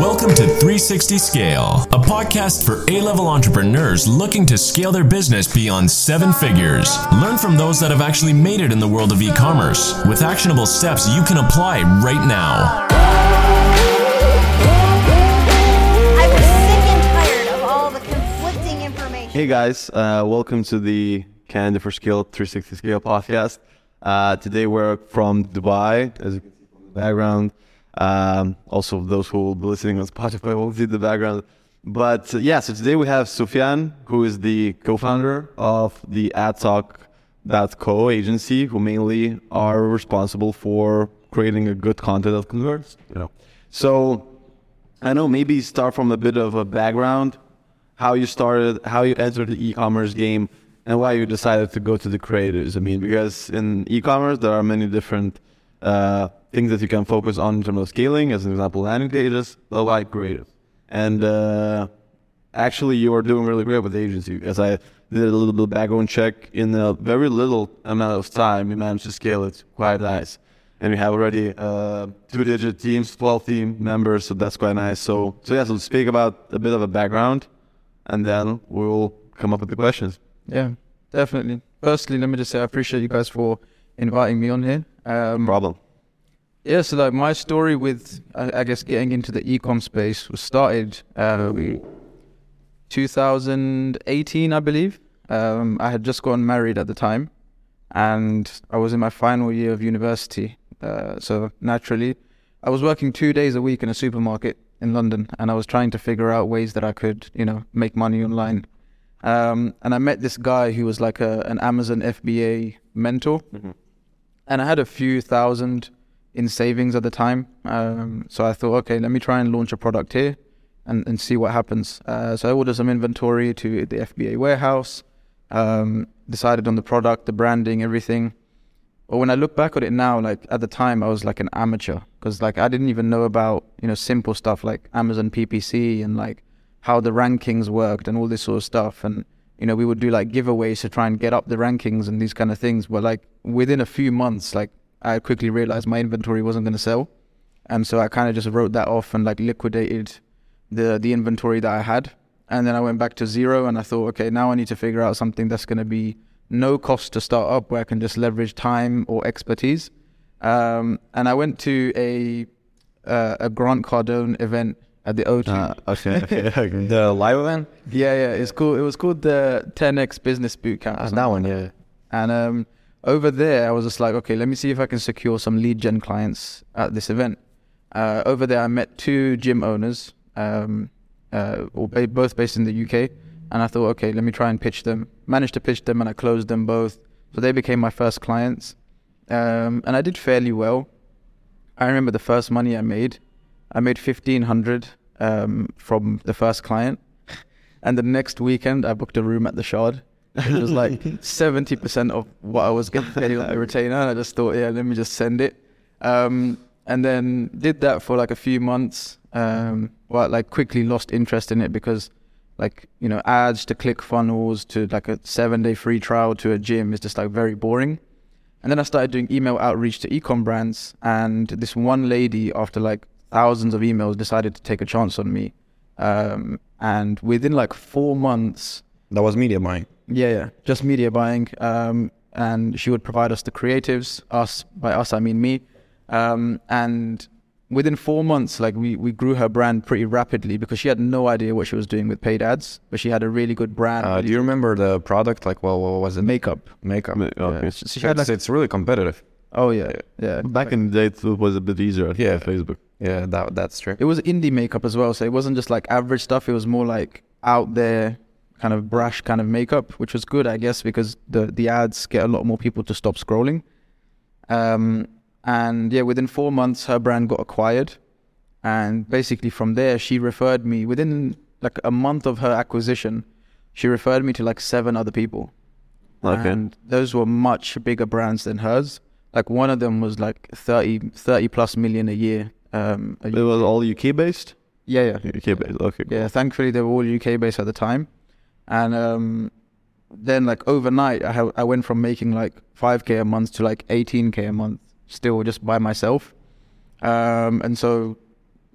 Welcome to 360 Scale, a podcast for A level entrepreneurs looking to scale their business beyond seven figures. Learn from those that have actually made it in the world of e commerce with actionable steps you can apply right now. I was sick and tired of all the conflicting information. Hey guys, uh, welcome to the Kandy for Scale 360 Scale podcast. Uh, today we're from Dubai, as you can see from the background. Um, also, those who will be listening on Spotify will see the background. But uh, yeah, so today we have Sufian, who is the co-founder of the AdTok.co agency, who mainly are responsible for creating a good content that converts. You know, so I know maybe start from a bit of a background, how you started, how you entered the e-commerce game, and why you decided to go to the creators. I mean, because in e-commerce there are many different uh, things that you can focus on in terms of scaling. As an example, landing pages, the like creative, and uh, actually you are doing really great with the agency. As I did a little bit of background check in a very little amount of time, you managed to scale it quite nice and we have already uh, two-digit teams, 12 team members, so that's quite nice. So, so yeah, so speak about a bit of a background, and then we'll come up with the questions. Yeah, definitely. Firstly, let me just say I appreciate you guys for inviting me on here. Um, Problem. Yeah, so like my story with, I, I guess, getting into the e-com space was started uh, 2018, I believe. Um, I had just gotten married at the time, and I was in my final year of university. Uh, so naturally, I was working two days a week in a supermarket in London, and I was trying to figure out ways that I could, you know, make money online. Um, and I met this guy who was like a, an Amazon FBA mentor, and I had a few thousand in savings at the time. Um, so I thought, okay, let me try and launch a product here and, and see what happens. Uh, so I ordered some inventory to the FBA warehouse, um, decided on the product, the branding, everything. But when I look back at it now, like at the time, I was like an amateur because like I didn't even know about you know simple stuff like Amazon PPC and like how the rankings worked and all this sort of stuff. And you know we would do like giveaways to try and get up the rankings and these kind of things. But like within a few months, like I quickly realized my inventory wasn't going to sell, and so I kind of just wrote that off and like liquidated the the inventory that I had. And then I went back to zero, and I thought, okay, now I need to figure out something that's going to be no cost to start up, where I can just leverage time or expertise. Um, and I went to a uh, a Grant Cardone event at the O2. Uh, okay, okay, okay. The live event? yeah, yeah, it's cool. It was called the 10x Business Bootcamp. Ah, that one, yeah. and um, over there, I was just like, okay, let me see if I can secure some lead gen clients at this event. Uh, over there, I met two gym owners, um, uh, ba- both based in the UK. And I thought, okay, let me try and pitch them. Managed to pitch them, and I closed them both. So they became my first clients. Um, and I did fairly well. I remember the first money I made. I made fifteen hundred um, from the first client, and the next weekend I booked a room at the Shard. It was like seventy percent of what I was getting paid on the retainer. And I just thought, yeah, let me just send it, um, and then did that for like a few months. Um, but like quickly lost interest in it because, like you know, ads to click funnels to like a seven day free trial to a gym is just like very boring. And then I started doing email outreach to ecom brands, and this one lady, after like thousands of emails, decided to take a chance on me. Um, and within like four months, That was media buying. Yeah, yeah, just media buying. Um, and she would provide us the creatives. Us by us, I mean me. Um, and within four months, like we we grew her brand pretty rapidly because she had no idea what she was doing with paid ads, but she had a really good brand. Uh, do you remember the product? Like, well, what was it? makeup? Makeup. Ma- okay. Yeah. So she had it's, like, it's really competitive. oh yeah, yeah. Back in the day, it was a bit easier. Yeah. Yeah, Facebook. Yeah, that that's true. It was indie makeup as well, so it wasn't just like average stuff. It was more like out there, kind of brash kind of makeup, which was good, I guess, because the the ads get a lot more people to stop scrolling. Um, and yeah, within four months, her brand got acquired, and basically from there, she referred me within like a month of her acquisition. She referred me to like seven other people. Okay. And those were much bigger brands than hers. Like one of them was like 30, 30 plus million a year. Um, a It was all UK based. yeah, yeah. UK based. Okay. Cool. Yeah, thankfully they were all UK based at the time, and um, then like overnight, I ha- I went from making like five k a month to like eighteen k a month, still just by myself, um, and so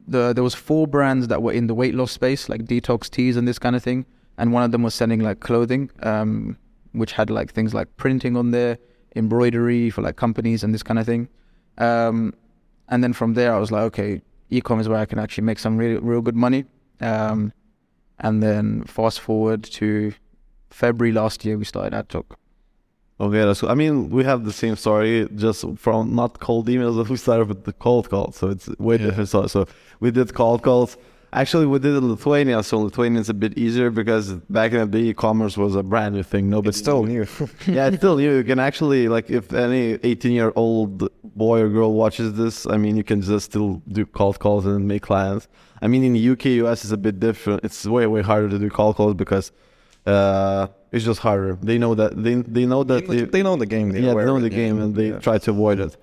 the there was four brands that were in the weight loss space, like detox teas and this kind of thing, and one of them was selling like clothing, um, which had like things like printing on there, embroidery for like companies and this kind of thing. Um, and then from there, I was like, okay, e-com is where I can actually make some real, real good money. Um, and then fast forward to February last year, we started AdTok. Okay, that's cool. I mean, we have the same story, just from not cold emails, but we started with the cold calls. So it's way Yeah. different. So, so we did cold calls. Actually, we did it in Lithuania. So Lithuania is a bit easier because back in the day, e-commerce was a brand new thing. Nobody It's still new. yeah, it's still new. You can actually like if any 18 year old boy or girl watches this, I mean, you can just still do cold calls and make clients. I mean, in the UK, US is a bit different. It's way way harder to do cold calls because uh, it's just harder. They know that they they know that they, they know the game. They yeah, know they know the game and they Yeah. try to avoid it.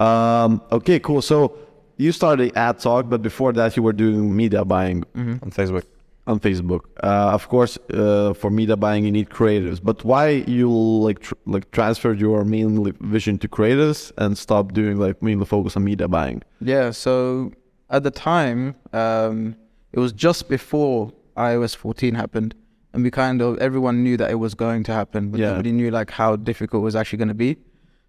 Um, okay, cool. So you started AdTok, but before that, you were doing media buying on Facebook. on Facebook. Uh, of course, uh, for media buying, you need creatives. But why you like tr- like transferred your main vision to creatives and stop doing like mainly focus on media buying? Yeah, so at the time, um, it was just before iOS 14 happened, and we kind of everyone knew that it was going to happen, but Yeah. nobody knew like how difficult it was actually going to be.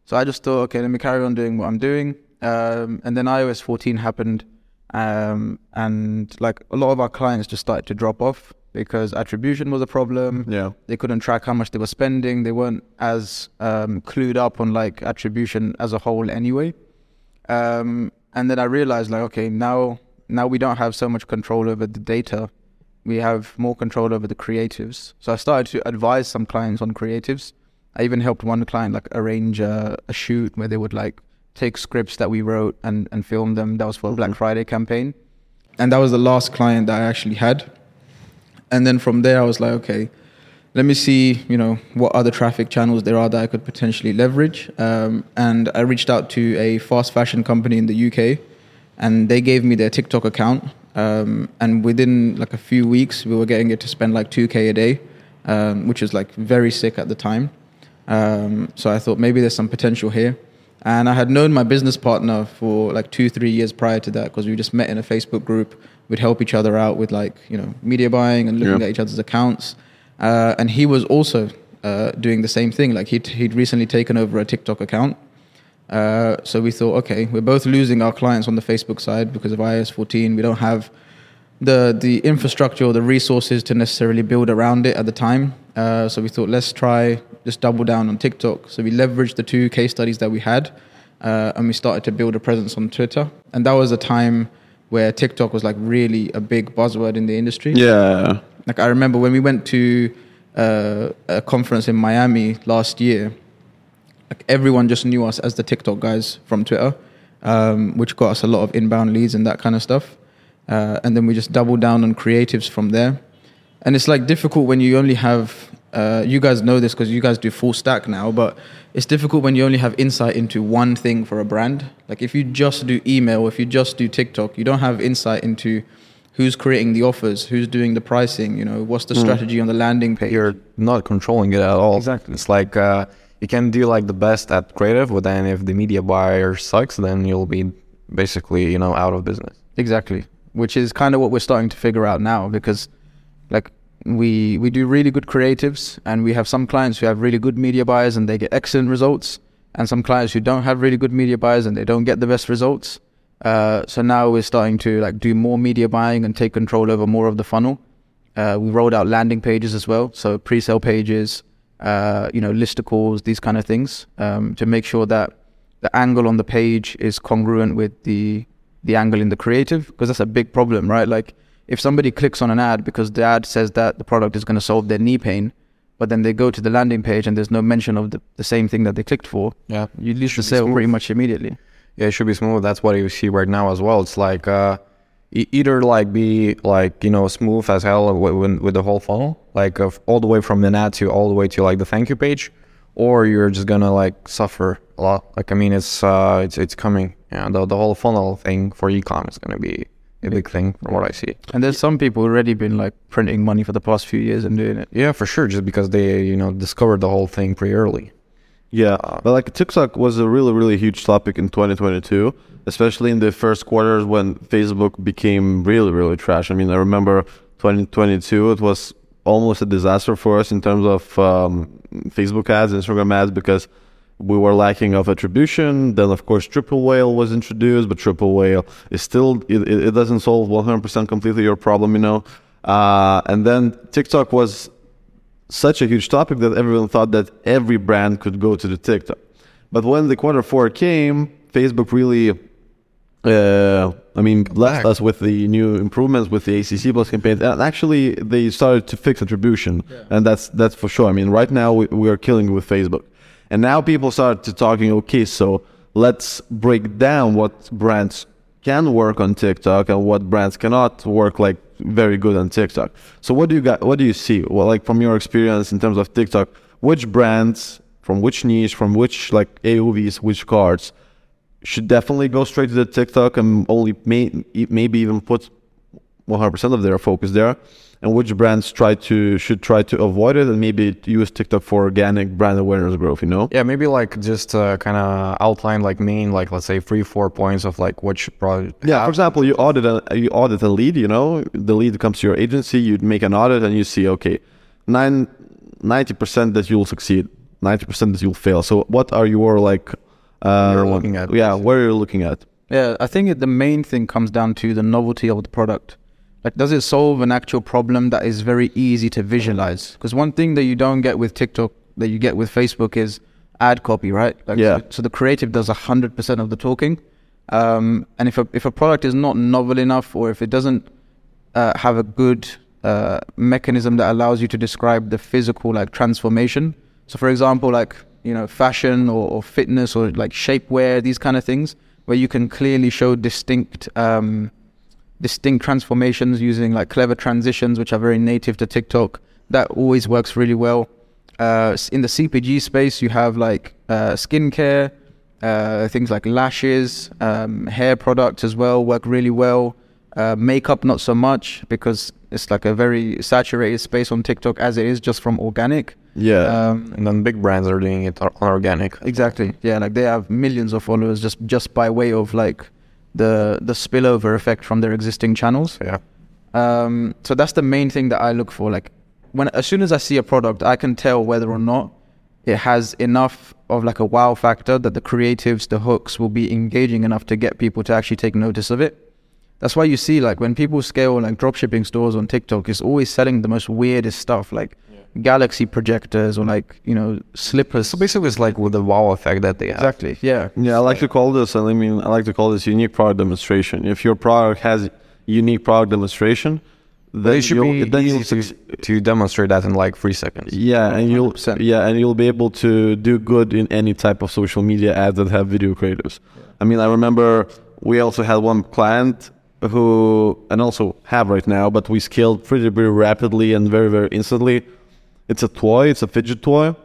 So I just thought, okay, let me carry on doing what I'm doing. Um, and then iOS 14 happened, um, and like a lot of our clients just started to drop off because attribution was a problem Yeah. they couldn't track how much they were spending. They weren't as um, clued up on like attribution as a whole anyway. Um, and then I realized like, okay, now now we don't have so much control over the data. We have more control over the creatives. So I started to advise some clients on creatives. I even helped one client like arrange a, a shoot where they would like take scripts that we wrote and, and film them. That was for a Black Friday campaign. And that was the last client that I actually had. And then from there i was like okay let me see you know what other traffic channels there are that i could potentially leverage. Um, and i reached out to a fast fashion company in the uk and they gave me their tiktok account. Um, and within like a few weeks we were getting it to spend like 2k a day um, which was like very sick at the time. Um, so i thought maybe there's some potential here and I had known my business partner for like two, three years prior to that because we just met in a Facebook group. We'd help each other out with like, you know, media buying and looking Yeah. at each other's accounts. Uh, and he was also uh, doing the same thing. Like he'd, he'd recently taken over a TikTok account. Uh, so we thought, okay, we're both losing our clients on the Facebook side because of iOS 14. We don't have the the infrastructure or the resources to necessarily build around it at the time. Uh, so we thought, let's try just double down on TikTok. So we leveraged the two case studies that we had, uh, and we started to build a presence on Twitter. And that was a time where TikTok was like really a big buzzword in the industry. Yeah. Like I remember when we went to uh, a conference in Miami last year, like everyone just knew us as the TikTok guys from Twitter, um, which got us a lot of inbound leads and that kind of stuff. Uh, and then we just double down on creatives from there. And it's like difficult when you only have, uh, you guys know this because you guys do full stack now, but it's difficult when you only have insight into one thing for a brand. Like if you just do email, if you just do TikTok, you don't have insight into who's creating the offers, who's doing the pricing, you know, what's the strategy on the landing page. You're not controlling it at all. Exactly. It's like uh, you can do like the best at creative, but then if the media buyer sucks, then you'll be basically you know out of business. Exactly, which is kind of what we're starting to figure out now because, like, we we do really good creatives, and we have some clients who have really good media buyers and they get excellent results, and some clients who don't have really good media buyers and they don't get the best results. Uh, so now we're starting to like do more media buying and take control over more of the funnel. Uh, we rolled out landing pages as well, so pre-sale pages, uh, you know, listicles, these kind of things, um, to make sure that the angle on the page is congruent with the the angle in the creative, because that's a big problem, right? Like if somebody clicks on an ad because the ad says that the product is going to solve their knee pain, but then they go to the landing page and there's no mention of the, the same thing that they clicked for, Yeah, you lose the sale pretty much immediately. Yeah, it should be smooth. That's what you see right now as well. It's like uh, e- either like be like you know smooth as hell with, with, with the whole funnel, like of all the way from the ad to all the way to like the thank you page, or you're just gonna like suffer a lot. Like I mean, it's uh, it's it's coming. Yeah, the the whole funnel thing for ecom is gonna be a big thing from what I see. And there's some people already been like printing money for the past few years and doing it. Yeah, for sure. Just because they you know discovered the whole thing pretty early. Yeah, but like TikTok was a really, really huge topic in 2022, especially in the first quarters when Facebook became really, really trash. I mean, I remember 2022, it was almost a disaster for us in terms of um, Facebook ads, Instagram ads, because we were lacking of attribution. Then, of course, Triple Whale was introduced, but Triple Whale is still, it, it doesn't solve 100% completely your problem, you know. Uh, and then TikTok was such a huge topic that everyone thought that every brand could go to the TikTok. But when the quarter four came, Facebook really, uh, I mean, blessed back. us with the new improvements with the ASC Plus campaign. And actually, they started to fix attribution, and that's that's for sure. I mean, right now we, we are killing with Facebook, and now people start to talking. Okay, so let's break down what brands can work on TikTok and what brands cannot work like very good on TikTok. So what do you got? What do you see? Well, like from your experience in terms of TikTok, which brands from which niche, from which like AOVs, which cards should definitely go straight to the TikTok and only may, maybe even put 100% of their focus there, and which brands try to should try to avoid it and maybe use TikTok for organic brand awareness growth. You know? Yeah, maybe like just uh, kind of outline like main like let's say three four points of like what should probably Yeah, for example, you audit a you audit a lead. You know, the lead comes to your agency. You make an audit, and you see, okay, nine, 90 percent that you'll succeed, ninety percent that you'll fail. So, what are your like? Uh, You're looking at, Yeah, where you're looking at. Yeah, I think it, the main thing comes down to the novelty of the product. Like, does it solve an actual problem that is very easy to visualize? Because one thing that you don't get with TikTok that you get with Facebook is ad copy, right? Like, Yeah. So, so the creative does hundred percent of the talking, um, and if a if a product is not novel enough, or if it doesn't uh, have a good uh, mechanism that allows you to describe the physical like transformation. So, for example, like you know, fashion or, or fitness or like shapewear, these kind of things, where you can clearly show distinct, um, distinct transformations using like clever transitions, which are very native to TikTok. That always works really well. Uh, in the CPG space, you have like uh, skincare, uh, things like lashes, um, hair products as well work really well. Uh, makeup not so much because it's like a very saturated space on TikTok as it is just from organic. Yeah, Um, and then big brands are doing it on organic. Exactly. Yeah, like they have millions of followers just just by way of like the the spillover effect from their existing channels. Yeah. Um, so that's the main thing that I look for. Like when as soon as I see a product, I can tell whether or not it has enough of like a wow factor that the creatives, the hooks will be engaging enough to get people to actually take notice of it. That's why you see like when people scale like dropshipping stores on TikTok, it's always selling the most weirdest stuff like galaxy projectors or like, you know, slippers. So basically, it's like with the wow effect that they have. Exactly. Yeah. yeah. I like to call this. I mean, I like to call this unique product demonstration. If your product has unique product demonstration, But then it should you'll, be then you'll easy to, to demonstrate that in like three seconds. Yeah, and you'll yeah, and you'll be able to do good in any type of social media ads that have video creatives. I mean, I remember we also had one client who, and also have right now, but we scaled pretty, pretty rapidly and very, very instantly. It's a toy. It's a fidget toy.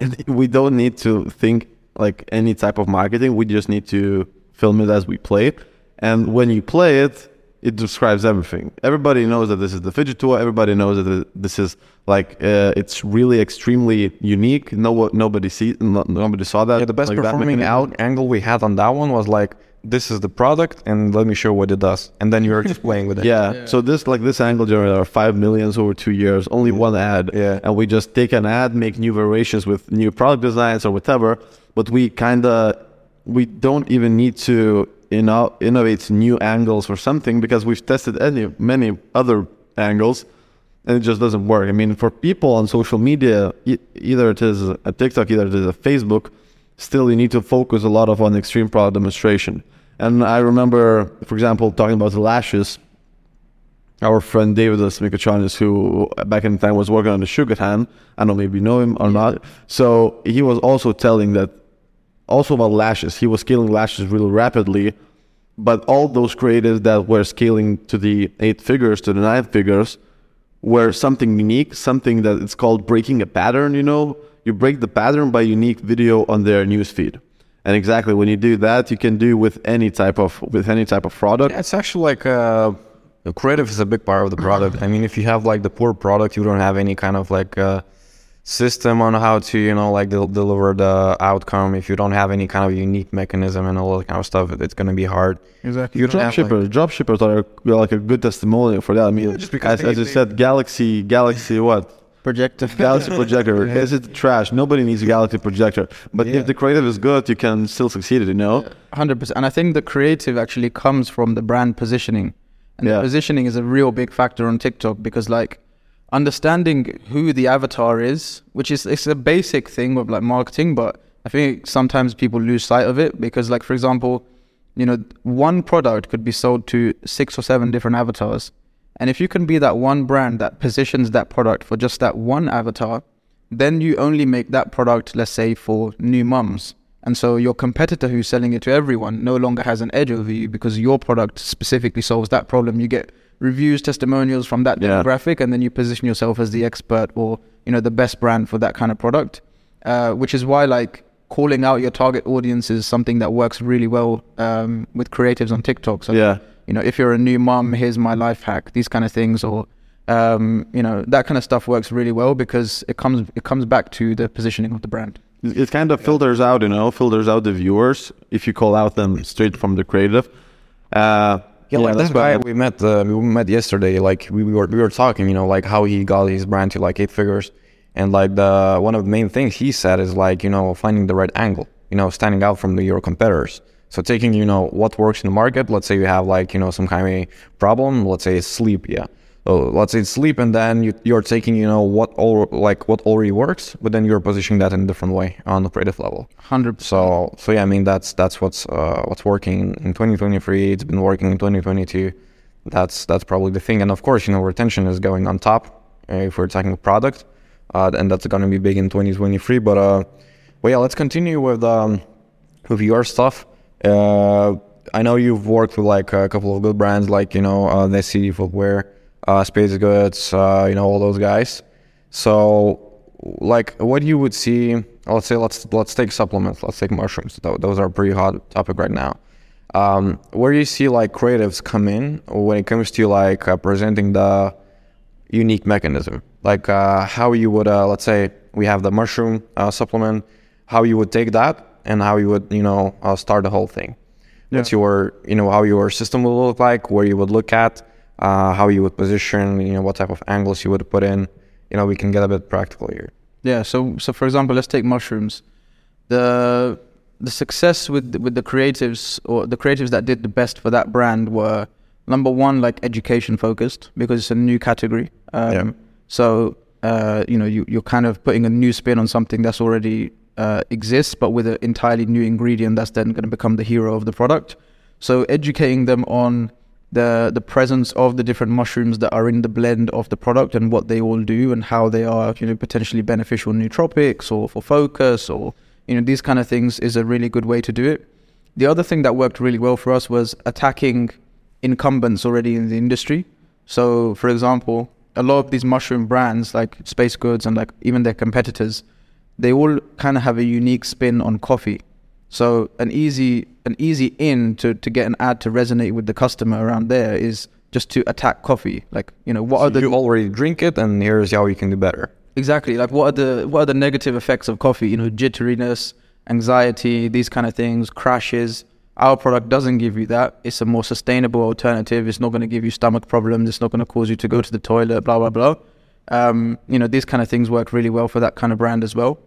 And we don't need to think like any type of marketing. We just need to film it as we play it. And when you play it, it describes everything. Everybody knows that this is the fidget toy. Everybody knows that this is like uh, it's really extremely unique. No, nobody see, no, nobody saw that. Yeah, the best like performing out angle we had on that one was like, this is the product, and let me show what it does, and then you're just playing with it. Yeah. So this like this angle generator, five millions over two years, only one ad. Yeah. And we just take an ad, make new variations with new product designs or whatever. But we kind of we don't even need to inno- innovate new angles or something because we've tested any many other angles and it just doesn't work. I mean, for people on social media, e- either it is a TikTok, either it is a Facebook, still you need to focus a lot of on extreme product demonstration. And I remember, for example, talking about the lashes. Our friend David Smikachanis, who back in the time was working on the Sugar Hand, I don't know maybe you know him or not. So he was also telling that also about lashes. He was scaling lashes really rapidly, but all those creatives that were scaling to the eight figures, to the nine figures, were something unique, something that it's called breaking a pattern. You know, you break the pattern by unique video on their newsfeed. And exactly when you do that, you can do with any type of with any type of product. Yeah, it's actually like uh, creative is a big part of the product. I mean, if you have like the poor product, you don't have any kind of like uh, system on how to you know like del- deliver the outcome if you don't have any kind of unique mechanism and all that kind of stuff it- it's going to be hard Exactly. you don't have like, Dropshippers, dropshippers are are like a good testimonial for that. I mean, just because as, they- as you they- said, Galaxy, Galaxy, what? Projector. Galaxy projector. Is it trash? Nobody needs a Galaxy projector. But Yeah. if the creative is good, you can still succeed. You know. Hundred percent, and I think the creative actually comes from the brand positioning, and Yeah. the positioning is a real big factor on TikTok because like understanding who the avatar is, which is it's a basic thing of like marketing, but I think sometimes people lose sight of it because like for example, you know, one product could be sold to six or seven different avatars, and if you can be that one brand that positions that product for just that one avatar, then you only make that product, let's say, for new mums. And so your competitor who's selling it to everyone no longer has an edge over you because your product specifically solves that problem. You get reviews, testimonials from that Yeah. demographic, and then you position yourself as the expert or you know the best brand for that kind of product. Uh, which is why like calling out your target audience is something that works really well um, with creatives on TikTok. So Yeah. you know, if you're a new mom, here's my life hack, these kind of things, or um, you know, that kind of stuff works really well because it comes it comes back to the positioning of the brand. It kind of filters out, you know, filters out the viewers if you call out them straight from the creative. Uh, Yeah, like that's that guy we met uh, we met yesterday. Like we, we were we were talking, you know, like how he got his brand to like eight figures, and like the one of the main things he said is like you know finding the right angle, you know, standing out from the, your competitors. So taking you know what works in the market. Let's say you have like you know some kind of problem. Let's say sleep. Yeah. So let's say it's sleep, and then you, you're taking you know what all like what already works, but then you're positioning that in a different way on the creative level. Hundred So so yeah, I mean that's that's what's uh, what's working in 2023. It's been working in 2022. That's that's probably the thing. And of course, you know, retention is going on top uh, if we're talking product, uh, and that's going to be big in 2023. But uh, well, yeah, let's continue with um, with your stuff. Uh, I know you've worked with like a couple of good brands, like you know, uh, Nessie footwear, uh, Space Goods, uh, you know, all those guys. So, like, what you would see, let's say, let's let's take supplements, let's take mushrooms. Those are a pretty hot topic right now. Um, where you see like creatives come in when it comes to like uh, presenting the unique mechanism, like uh, how you would, uh, let's say, we have the mushroom uh, supplement, how you would take that and how you would, you know, uh, start the whole thing. What's your, you know, how your system will look like, where you would look at, uh, how you would position, you know, what type of angles you would put in. You know, we can get a bit practical here. Yeah. So so for example, let's take mushrooms. The the success with with the creatives or the creatives that did the best for that brand were number one like education focused because it's a new category. Um, Yeah. So uh, you know you you're kind of putting a new spin on something that's already uh, exists, but with an entirely new ingredient that's then going to become the hero of the product. So educating them on the the presence of the different mushrooms that are in the blend of the product and what they all do and how they are you know potentially beneficial nootropics or for focus or you know these kind of things is a really good way to do it. The other thing that worked really well for us was attacking incumbents already in the industry. So for example, a lot of these mushroom brands like Space Goods and like even their competitors, they all kind of have a unique spin on coffee. So an easy an easy in to, to get an ad to resonate with the customer around there is just to attack coffee. Like you know what are the you already drink it, and here's how you can do better. exactly like what are the what are the negative effects of coffee? You know jitteriness, anxiety, these kind of things, crashes. Our product doesn't give you that. It's a more sustainable alternative. It's not going to give you stomach problems. It's not going to cause you to go to the toilet. Blah blah blah. Um, you know these kind of things work really well for that kind of brand as well.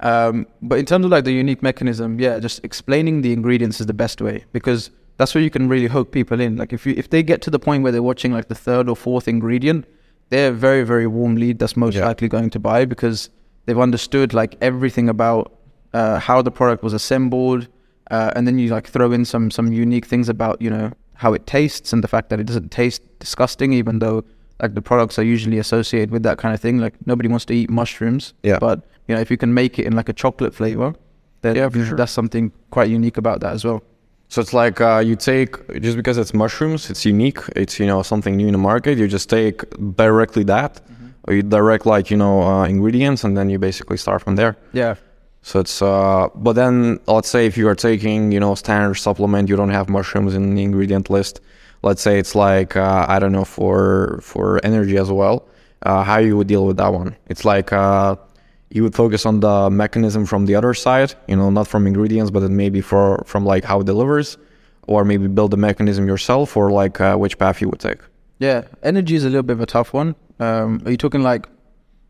Um, but in terms of like the unique mechanism, yeah, just explaining the ingredients is the best way because that's where you can really hook people in. Like if you if they get to the point where they're watching like the third or fourth ingredient, they're a very very warm lead that's most Yeah. likely going to buy because they've understood like everything about uh, how the product was assembled, uh, and then you like throw in some some unique things about you know how it tastes and the fact that it doesn't taste disgusting, even though like the products are usually associated with that kind of thing. Like nobody wants to eat mushrooms, Yeah. but you know if you can make it in like a chocolate flavor, then Yeah, sure. that's something quite unique about that as well. So it's like uh, you take just because it's mushrooms, it's unique. It's you know something new in the market. You just take directly that, or you direct like you know uh, ingredients, and then you basically start from there. Yeah, So it's uh, but then let's say if you are taking you know standard supplement, you don't have mushrooms in the ingredient list. Let's say it's like uh, I don't know for for energy as well. Uh, how you would deal with that one? It's like uh, you would focus on the mechanism from the other side, you know, not from ingredients, but then maybe for from like how it delivers, or maybe build the mechanism yourself, or like uh, which path you would take. Yeah, energy is a little bit of a tough one. Um, are you talking like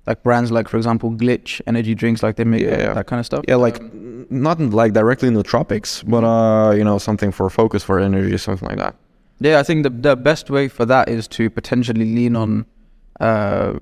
like brands like, for example, Glitch energy drinks, like they make Yeah, yeah. that kind of stuff? Yeah, like n- not like directly nootropics, but uh, you know, something for focus for energy, something like that. Yeah, I think the the best way for that is to potentially lean on uh,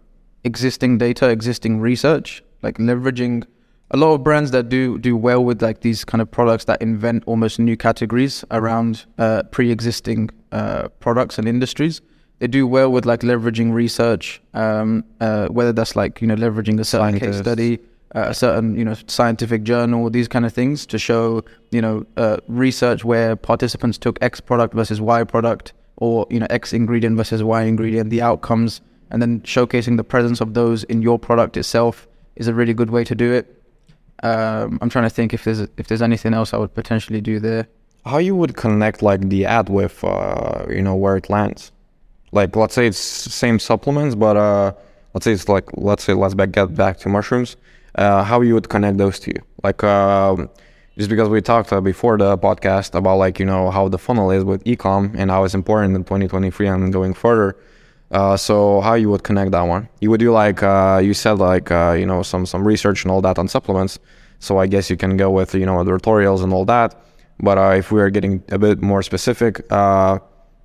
existing data, existing research, like leveraging a lot of brands that do do well with like these kind of products that invent almost new categories around uh, pre-existing uh, products and industries. They do well with like leveraging research, um, uh, whether that's like you know leveraging a certain case study, uh, a certain you know scientific journal, these kind of things to show you know uh, research where participants took X product versus Y product, or you know X ingredient versus Y ingredient, the outcomes, and then showcasing the presence of those in your product itself is a really good way to do it. Um, I'm trying to think if there's if there's anything else I would potentially do there. How you would connect like the ad with uh, you know where it lands? Like let's say it's same supplements, but uh, let's say it's like let's say let's back, get back to mushrooms. Uh, how you would connect those two? Like um, just because we talked uh, before the podcast about like you know how the funnel is with ecom and how it's important in 2023 and going further. Uh, so how you would connect that one? You would do like uh, you said like uh, you know some some research and all that on supplements. So I guess you can go with you know the tutorials and all that. But uh, if we are getting a bit more specific, uh,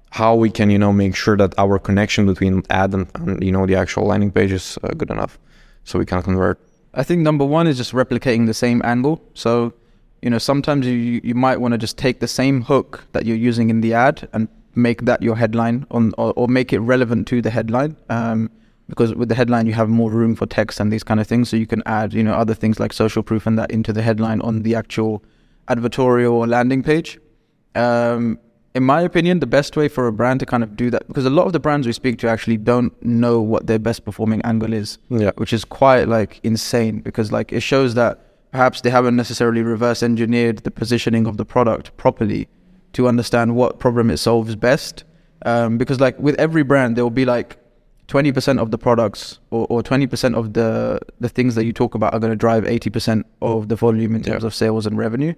how we can you know make sure that our connection between ad and, and you know the actual landing page is uh, good enough, so we can convert. I think number one is just replicating the same angle. So, you know, sometimes you you might want to just take the same hook that you're using in the ad and make that your headline on or, or make it relevant to the headline. Um, because with the headline you have more room for text and these kind of things, so you can add you know other things like social proof and that into the headline on the actual advertorial or landing page. Um, in my opinion, the best way for a brand to kind of do that, because a lot of the brands we speak to actually don't know what their best performing angle is Yeah. which is quite like insane because like it shows that perhaps they haven't necessarily reverse engineered the positioning of the product properly to understand what problem it solves best. Um, because like with every brand, there will be like 20% of the products or, or 20% of the the things that you talk about are going to drive 80% of the volume in terms Yeah. of sales and revenue.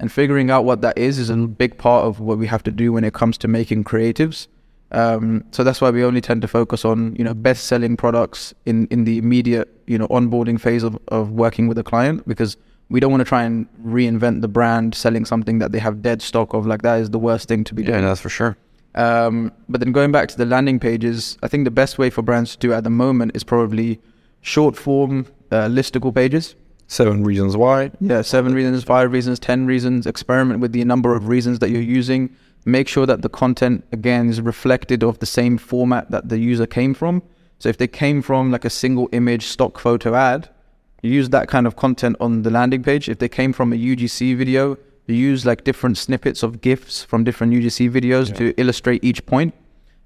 And figuring out what that is is a big part of what we have to do when it comes to making creatives. Um, so that's why we only tend to focus on you know best selling products in in the immediate you know onboarding phase of, of working with a client because we don't want to try and reinvent the brand selling something that they have dead stock of like that is the worst thing to be Yeah, doing. that's for sure. Um, but then going back to the landing pages, I think the best way for brands to do at the moment is probably short form uh, listicle pages. Seven reasons why. Yeah, seven reasons, five reasons, ten reasons. Experiment with the number of reasons that you're using. Make sure that the content again is reflected of the same format that the user came from. So if they came from like a single image stock photo ad, use that kind of content on the landing page. If they came from a UGC video, you use like different snippets of GIFs from different UGC videos Yeah. to illustrate each point.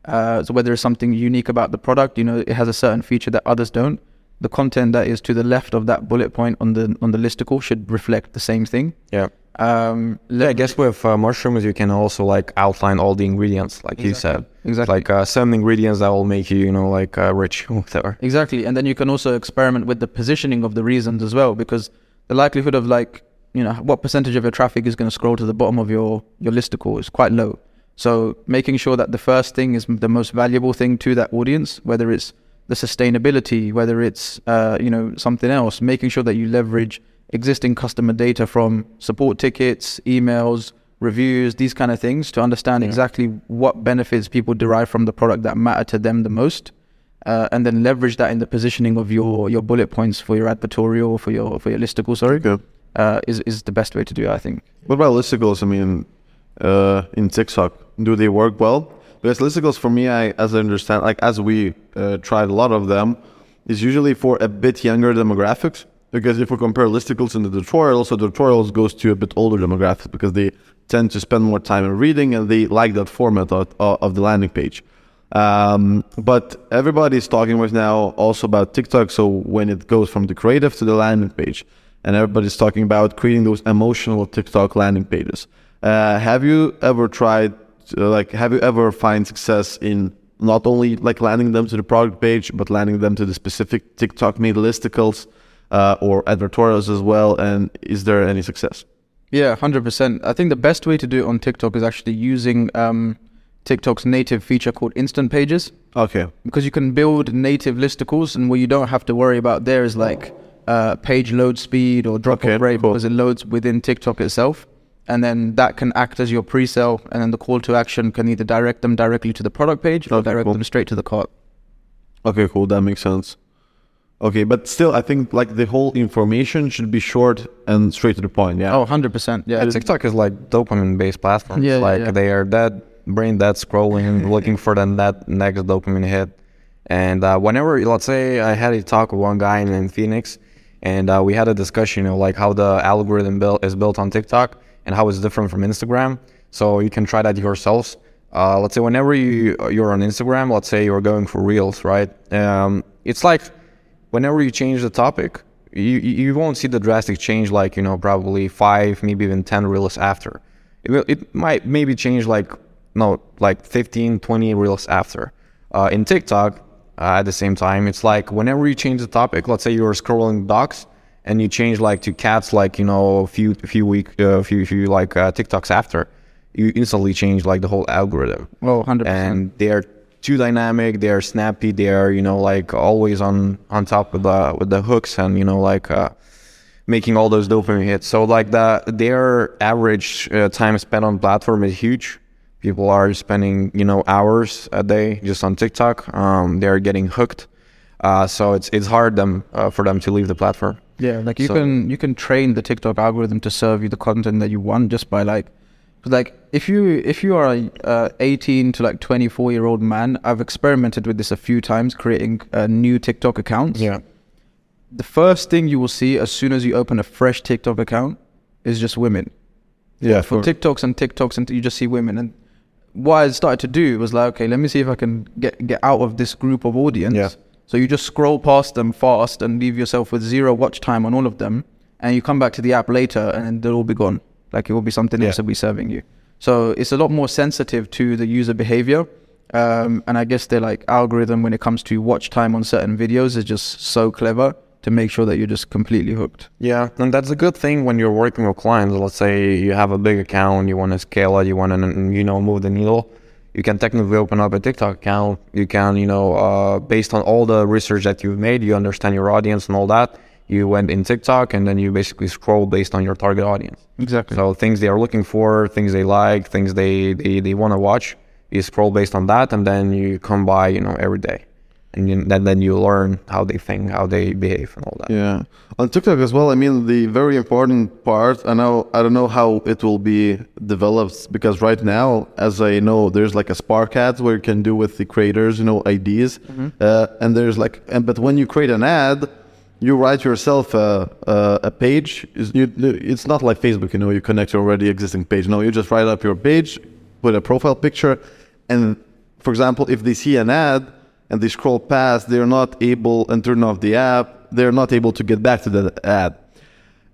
Uh, so whether it's something unique about the product, you know, it has a certain feature that others don't. The content that is to the left of that bullet point on the on the listicle should reflect the same thing. Yeah. Um, Yeah, I guess with uh, mushrooms you can also like outline all the ingredients, like you said. exactly. Like uh, seven ingredients that will make you, you know, like uh, rich, whatever. Exactly, and then you can also experiment with the positioning of the reasons as well, because the likelihood of like you know what percentage of your traffic is going to scroll to the bottom of your your listicle is quite low. So making sure that the first thing is the most valuable thing to that audience, whether it's the sustainability, whether it's uh, you know something else, making sure that you leverage existing customer data from support tickets, emails, reviews, these kind of things to understand Yeah. exactly what benefits people derive from the product that matter to them the most uh, and then leverage that in the positioning of your your bullet points for your advertorial for your for your listicle. Sorry, Okay. uh, is is the best way to do it. I think. What about listicles? I mean, uh, in TikTok, do they work well? Because listicles, for me, I as I understand, like as we uh, tried a lot of them, is usually for a bit younger demographics. Because if we compare listicles and the tutorials, so the tutorials goes to a bit older demographics because they tend to spend more time in reading and they like that format of, of the landing page. Um, but everybody's talking right now also about TikTok. So when it goes from the creative to the landing page, and everybody's talking about creating those emotional TikTok landing pages. Uh, have you ever tried, uh, like, have you ever find success in not only like landing them to the product page, but landing them to the specific TikTok made listicles? Uh, or advertorials as well? And is there any success? Yeah, hundred percent. I think the best way to do it on TikTok is actually using um, TikTok's native feature called Instant Pages, Okay. because you can build native listicles, and what you don't have to worry about there is like uh, page load speed or drop Okay, rate cool. because it loads within TikTok itself, and then that can act as your pre-sale, and then the call to action can either direct them directly to the product page or direct cool. them straight to the cart. Okay, cool. That makes sense. Okay, but still, I think like the whole information should be short and straight to the point. Yeah. Oh, 100%. Yeah. Yeah, TikTok is like dopamine based platform. Yeah, It's yeah, like yeah. they are dead, brain dead, scrolling, looking for the that next dopamine hit. And uh, whenever, let's say, I had a talk with one guy in, in Phoenix, and uh, we had a discussion of like how the algorithm built is built on TikTok and how it's different from Instagram. So you can try that yourselves. Uh, let's say whenever you you're on Instagram, let's say you're going for reels, right? Um, it's like whenever you change the topic, you you won't see the drastic change like you know probably five, maybe even ten reels after. It will, it might maybe change like no like 15, 20 reels after. Uh, in TikTok, uh, at the same time, it's like whenever you change the topic, let's say you're scrolling docs and you change like to cats, like you know a few few week uh, few few like uh, TikToks after, you instantly change like the whole algorithm Oh, 100%. and they're too dynamic they're snappy they're you know like always on on top with the with the hooks and you know like uh making all those dopamine hits. So like the their average uh, time spent on platform is huge. People are spending you know hours a day just on tiktok. Um they're getting hooked. Uh so it's it's hard them uh, for them to leave the platform. Yeah, like you So- can you can train the TikTok algorithm to serve you the content that you want just by like, 'cause, like if you if you are a uh, 18 to like 24 year old man, I've experimented with this a few times, creating uh, new TikTok accounts. yeah The first thing you will see as soon as you open a fresh TikTok account is just women. yeah. For TikToks and TikToks, and you just see women. And what I started to do was like, okay, let me see if I can get get out of this group of audience. Yeah. So you just scroll past them fast and leave yourself with zero watch time on all of them, and you come back to the app later, and they'll all be gone. Like it will be something Yeah. else will be serving you. So it's a lot more sensitive to the user behavior. Um, and I guess their like algorithm when it comes to watch time on certain videos is just so clever to make sure that you're just completely hooked. Yeah, and that's a good thing when you're working with clients. Let's say you have a big account, you want to scale it, you want to, you know, move the needle. You can technically open up a TikTok account. You can, you know, uh, based on all the research that you've made, you understand your audience and all that. You went in TikTok and then you basically scroll based on your target audience. Exactly. So things they are looking for, things they like, things they they, they want to watch. You scroll based on that, and then you come by, you know, every day, and you, then then you learn how they think, how they behave, and all that. Yeah, on TikTok as well. I mean, the very important part. I know. I don't know how it will be developed because right now, as I know, there's like a Spark ads where you can do with the creators, you know, IDs, uh, and there's like, and but when you create an ad, you write yourself a a, a page. Is you, it's not like Facebook, you know, you connect your already existing page. No, you just write up your page, put a profile picture, and for example, if they see an ad and they scroll past, they're not able and turn off the app. They're not able to get back to that ad.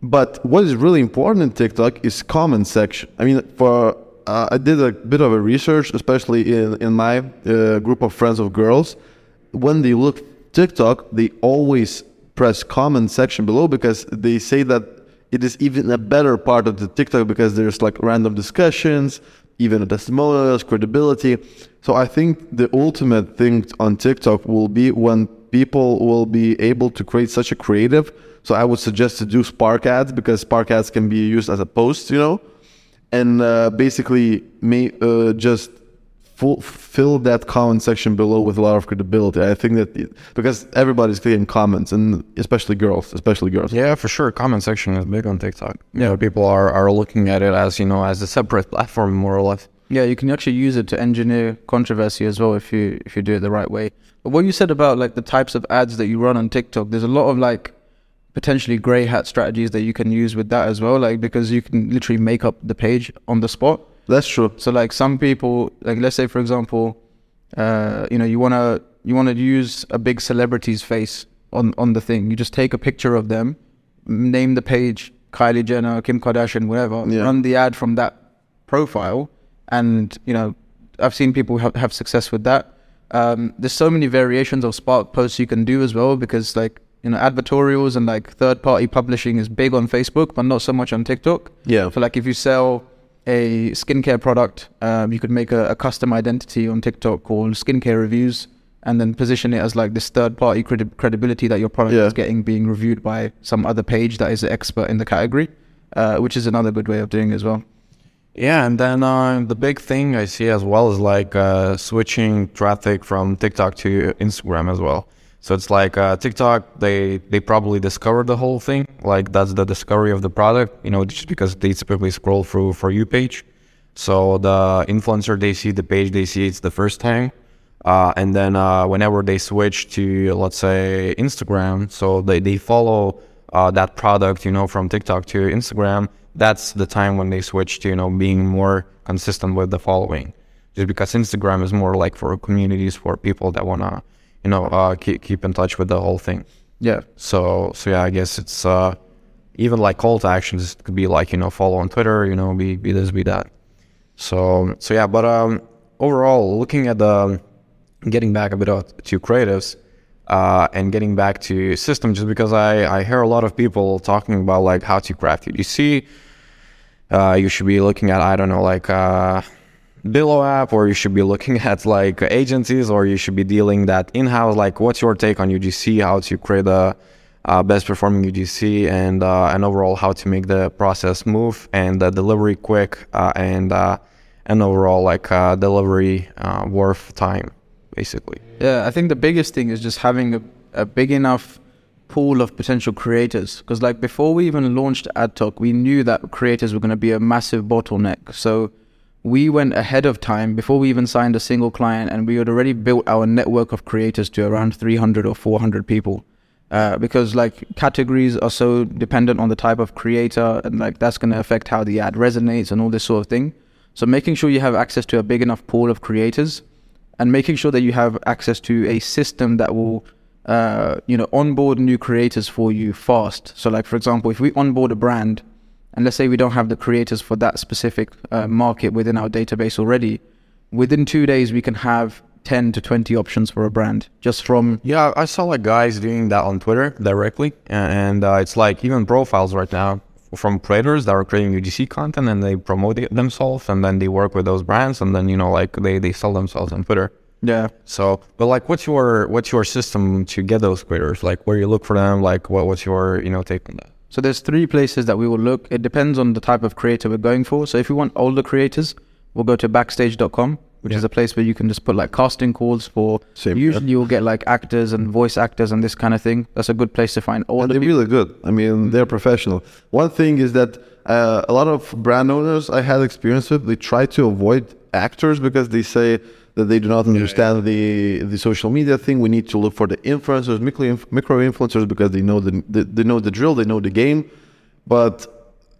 But what is really important in TikTok is comment section. I mean, for uh, I did a bit of a research, especially in in my uh, group of friends of girls. When they look TikTok, they always press comment section below because they say that it is even a better part of the TikTok because there's like random discussions, even a testimonials, credibility. So I think the ultimate thing on TikTok will be when people will be able to create such a creative. So I would suggest to do Spark ads because Spark ads can be used as a post, you know, and uh, basically may uh, just full, fill that comment section below with a lot of credibility. I think that it, because everybody's clicking comments and especially girls, especially girls. Yeah, for sure. Comment section is big on TikTok. Yeah, people are, are looking at it as you know as a separate platform, more or less. Yeah, you can actually use it to engineer controversy as well if you if you do it the right way. But what you said about like the types of ads that you run on TikTok, there's a lot of like potentially grey hat strategies that you can use with that as well, like because you can literally make up the page on the spot. That's true. So like some people, like let's say for example, uh, you know, you wanna you wanna use a big celebrity's face on on the thing. You just take a picture of them, name the page Kylie Jenner, Kim Kardashian, whatever. Yeah. Run the ad from that profile, and you know, I've seen people have, have success with that. Um, there's so many variations of Spark posts you can do as well because like you know, advertorials and like third party publishing is big on Facebook, but not so much on TikTok. Yeah. So like if you sell a skincare product, um, you could make a, a custom identity on TikTok called skincare reviews and then position it as like this third party credi- credibility that your product Yeah. is getting being reviewed by some other page that is an expert in the category, uh, which is another good way of doing it as well. Yeah, and then uh, the big thing I see as well is like uh, switching traffic from TikTok to Instagram as well. So it's like uh, TikTok, they they probably discovered the whole thing. Like that's the discovery of the product, you know, just because they typically scroll through for you page. So the influencer they see the page, they see it's the first time, uh, and then uh, whenever they switch to let's say Instagram, so they they follow uh, that product, you know, from TikTok to Instagram. That's the time when they switch to you know being more consistent with the following, just because Instagram is more like for communities for people that wanna you know uh, keep keep in touch with the whole thing. Yeah. So so yeah, I guess it's uh, even like call to actions it could be like you know follow on Twitter, you know, be be this, be that. So so yeah, but um, overall, looking at the getting back a bit of, to creatives uh, and getting back to system, just because I I hear a lot of people talking about like how to craft it. You see, uh, you should be looking at I don't know like. Uh, Billo app, or you should be looking at like agencies, or you should be dealing that in house. Like, what's your take on UGC? How to create a best performing UGC, and uh, and overall how to make the process move and the delivery quick, uh, and uh, and overall like uh, delivery uh, worth time, basically. Yeah, I think the biggest thing is just having a, a big enough pool of potential creators. Because like before we even launched AdTok, we knew that creators were going to be a massive bottleneck. So we went ahead of time before we even signed a single client, and we had already built our network of creators to around 300 or 400 people. Uh, because like categories are so dependent on the type of creator, and like that's going to affect how the ad resonates and all this sort of thing. So making sure you have access to a big enough pool of creators and making sure that you have access to a system that will uh, you know onboard new creators for you fast so like for example if we onboard a brand and let's say we don't have the creators for that specific uh, market within our database already within two days we can have 10 to 20 options for a brand just from Yeah, I saw like guys doing that on Twitter directly, and, uh, it's like even profiles right now from creators that are creating UGC content and they promote it themselves, and then they work with those brands, and then you know like they they sell themselves on Twitter. yeah So, but like, what's your what's your system to get those creators? Like, where you look for them? Like, what what's your you know take on that? So there's three places that we will look. It depends on the type of creator we're going for. So if we want older creators, we'll go to backstage.com, which is a place where you can just put like casting calls for. Same, usually you'll get like actors and voice actors and this kind of thing. That's a good place to find older. And they're people. really good. I mean, they're professional. One thing is that uh, a lot of brand owners I had experience with, they try to avoid actors because they say that they do not understand the the social media thing. We need to look for the influencers, micro micro influencers, because they know the, the they know the drill, they know the game. But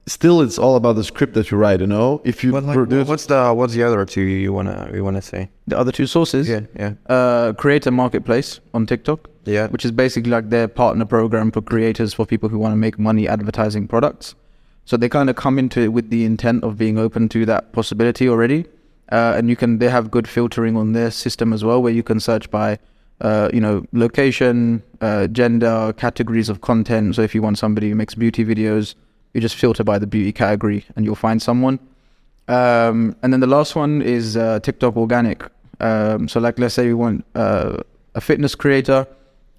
still, it's all about the script that you write. You know, if you like, produce, what's the what's the other two you wanna you wanna say? The other two sources. Yeah, yeah, Uh, creator marketplace on TikTok. yeah. which is basically like their partner program for creators for people who want to make money advertising products. So they kind of come into it with the intent of being open to that possibility already. Uh, and you can they have good filtering on their system as well, where you can search by, uh, you know, location, uh, gender, categories of content. So if you want somebody who makes beauty videos, you just filter by the beauty category, and you'll find someone. Um, and then the last one is uh, TikTok organic. Um, so like let's say we want uh, a fitness creator,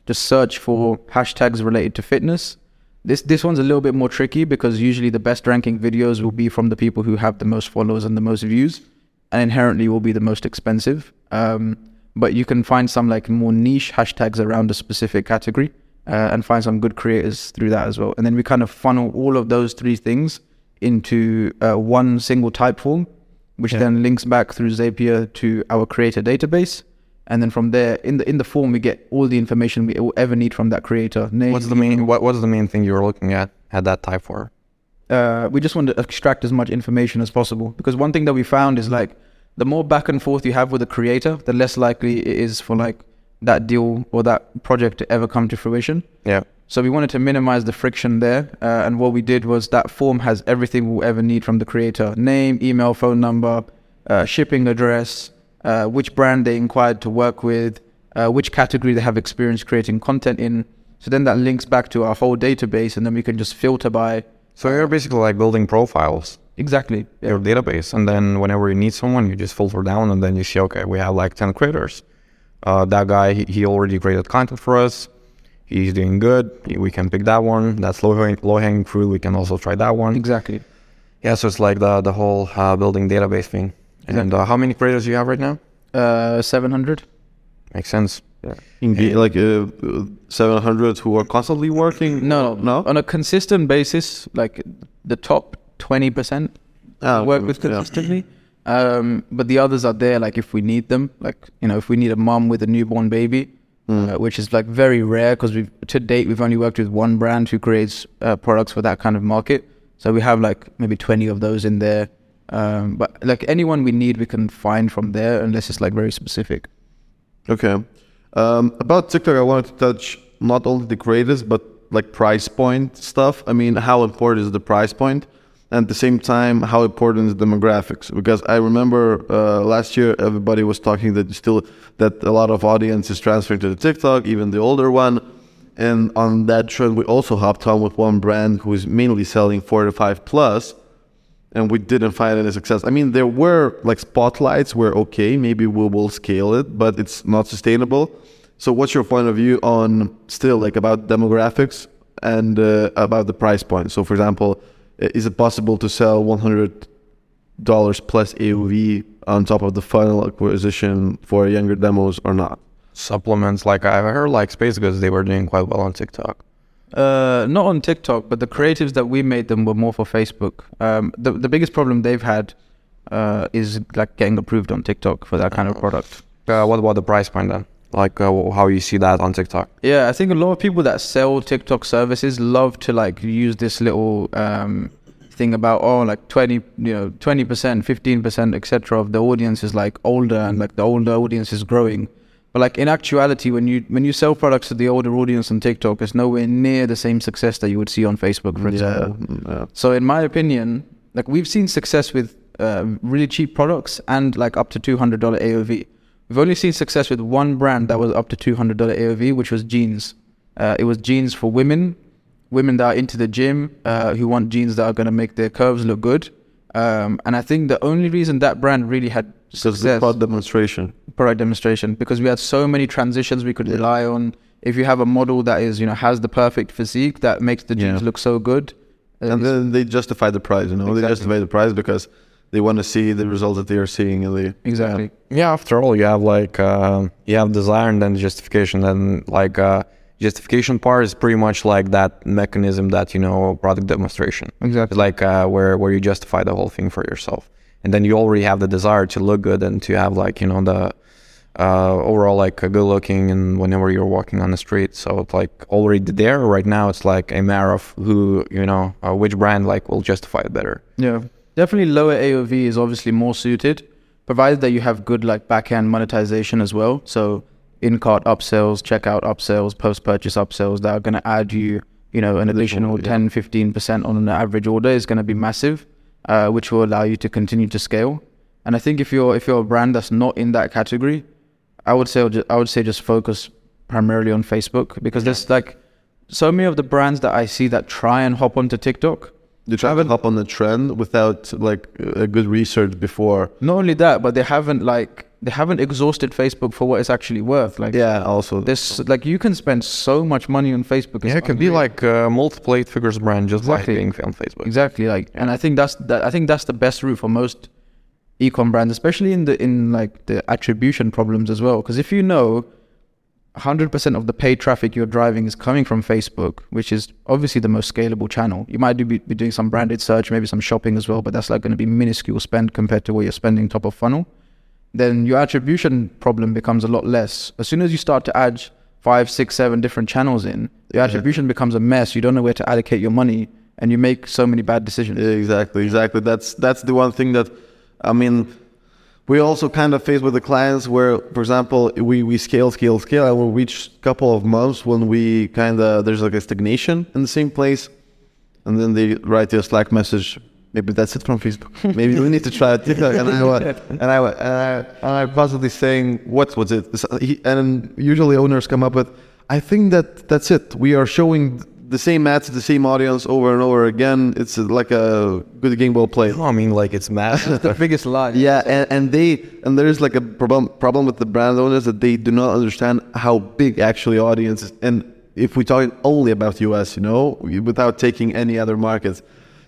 just search for hashtags related to fitness. This this one's a little bit more tricky because usually the best ranking videos will be from the people who have the most followers and the most views, and inherently will be the most expensive. Um, but you can find some like more niche hashtags around a specific category uh, and find some good creators through that as well. And then we kind of funnel all of those three things into uh, one single type form, which then links back through Zapier to our creator database. And then from there, in the in the form, we get all the information we will ever need from that creator. Name, What's the main what what's the main thing you're looking at at that type for? uh, we just want to extract as much information as possible because one thing that we found is like the more back and forth you have with the creator, the less likely it is for like that deal or that project to ever come to fruition. Yeah. So we wanted to minimize the friction there, uh, and what we did was that form has everything we'll ever need from the creator: name, email, phone number, uh, shipping address, uh, which brand they inquired to work with, uh, which category they have experience creating content in, So then that links back to our whole database, and then we can just filter by So you're basically like building profiles, exactly. your database, and then whenever you need someone, you just filter down, and then you see, okay, we have like ten creators. Uh, that guy, he, he already created content for us. He's doing good. We can pick that one. That's low hanging, low hanging fruit. We can also try that one. Exactly. Yeah, so it's like the the whole uh, building database thing. And uh, how many creators do you have right now? Uh, seven hundred. Makes sense. Enga- like uh, seven hundred who are constantly working. No, No, no. On a consistent basis, like the top twenty percent Ah, work with yeah. consistently. Um, but the others are there, like if we need them, like you know, if we need a mom with a newborn baby, Hmm. uh, which is like very rare because we've to date we've only worked with one brand who creates uh, products for that kind of market. So we have like maybe twenty of those in there. Um, but like anyone we need, we can find from there, unless it's like very specific. Okay. Um, about TikTok, I wanted to touch not only the creators, but like price point stuff. I mean, how important is the price point? At the same time, how important is demographics? Because I remember uh, last year, everybody was talking that still that a lot of audience is transferring to the TikTok, even the older one. And on that trend, we also hopped on with one brand who is mainly selling four to 45 plus and we didn't find any success. I mean, there were like spotlights where okay, maybe we will scale it, but it's not sustainable. So, what's your point of view on still like about demographics and uh, about the price point? So, for example, is it possible to sell one hundred dollars plus AOV on top of the final acquisition for younger demos or not? Supplements, like I've heard, like Space Goods, they were doing quite well on TikTok. Uh, not on TikTok, but the creatives that we made them were more for Facebook. Um, the the biggest problem they've had uh, is like getting approved on TikTok for that kind of product. Uh, what about the price point then? Like uh, how you see that on TikTok? Yeah, I think a lot of people that sell TikTok services love to like use this little um, thing about oh like twenty you know twenty percent, fifteen percent, etc. of the audience is like older and like the older audience is growing. But like in actuality, when you when you sell products to the older audience on TikTok, it's nowhere near the same success that you would see on Facebook, for example. yeah. So in my opinion, like we've seen success with uh, really cheap products and like up to two hundred dollar AOV. We've only seen success with one brand that was up to two hundred dollar AOV, which was jeans. Uh, it was jeans for women, women that are into the gym, uh, who want jeans that are going to make their curves look good. Um, and I think the only reason that brand really had Because the success product demonstration. product demonstration because we had so many transitions we could rely on. If you have a model that is, you know, has the perfect physique that makes the jeans Yeah. look so good, uh, And then they justify the price, you know, they justify the price because they want to see the result that they are seeing in the exactly. Yeah, after all, you have like uh, you have desire and then justification. and like uh, justification part is pretty much like that mechanism that you know product demonstration. Exactly. It's like uh, where where you justify the whole thing for yourself, and then you already have the desire to look good and to have like you know the uh, overall like uh, good looking and whenever you're walking on the street. So it's like already there right now. It's like a matter of who you know uh, which brand like will justify it better. Yeah, definitely lower AOV is obviously more suited, provided that you have good like back-end monetization as well. So in-cart upsells, checkout upsells, post-purchase upsells that are going to add you, you know, an additional Additional, 10, 15% on an average order is going to be massive, uh, which will allow you to continue to scale. And I think if you're if you're a brand that's not in that category, I would say I would say just focus primarily on Facebook because there's like so many of the brands that I see that try and hop onto TikTok They try to hop on the trend without like a good research before. not only that, but they haven't like they haven't exhausted Facebook for what it's actually worth. Like Yeah, also this, like you can spend so much money on Facebook. Yeah, it's it could be like uh, a multiple eight figures brand just Exactly. by being on Facebook. exactly like, and I think that's that. I think that's the best route for most ecom brands, especially in the in like the attribution problems as well. Because if you know. 100% of the paid traffic you're driving is coming from Facebook, which is obviously the most scalable channel. You might do, be, be doing some branded search, maybe some shopping as well, but that's like going to be minuscule spend compared to what you're spending top of funnel. then your attribution problem becomes a lot less. As soon as you start to add five, six, seven different channels in, your attribution becomes a mess. You don't know where to allocate your money, and you make so many bad decisions. Exactly, exactly. That's that's the one thing that I mean we also kind of face with the clients where, for example, we, we scale, scale, scale, and we'll reach a couple of months when we kind of there's like a stagnation in the same place, and then they write you a Slack message. Maybe that's it from Facebook. Maybe we need to try TikTok. And I wa- and I and I and I saying, "What was it?" And usually owners come up with, I think that that's it. We are showing the same to the same audience over and over again. It's like a good game well played. No, I mean like it's massive. the biggest lie. Yeah, and, and they and there's like a problem problem with the brand owners that they do not understand how big actually audience is. And if we talk only about US, you know, without taking any other markets.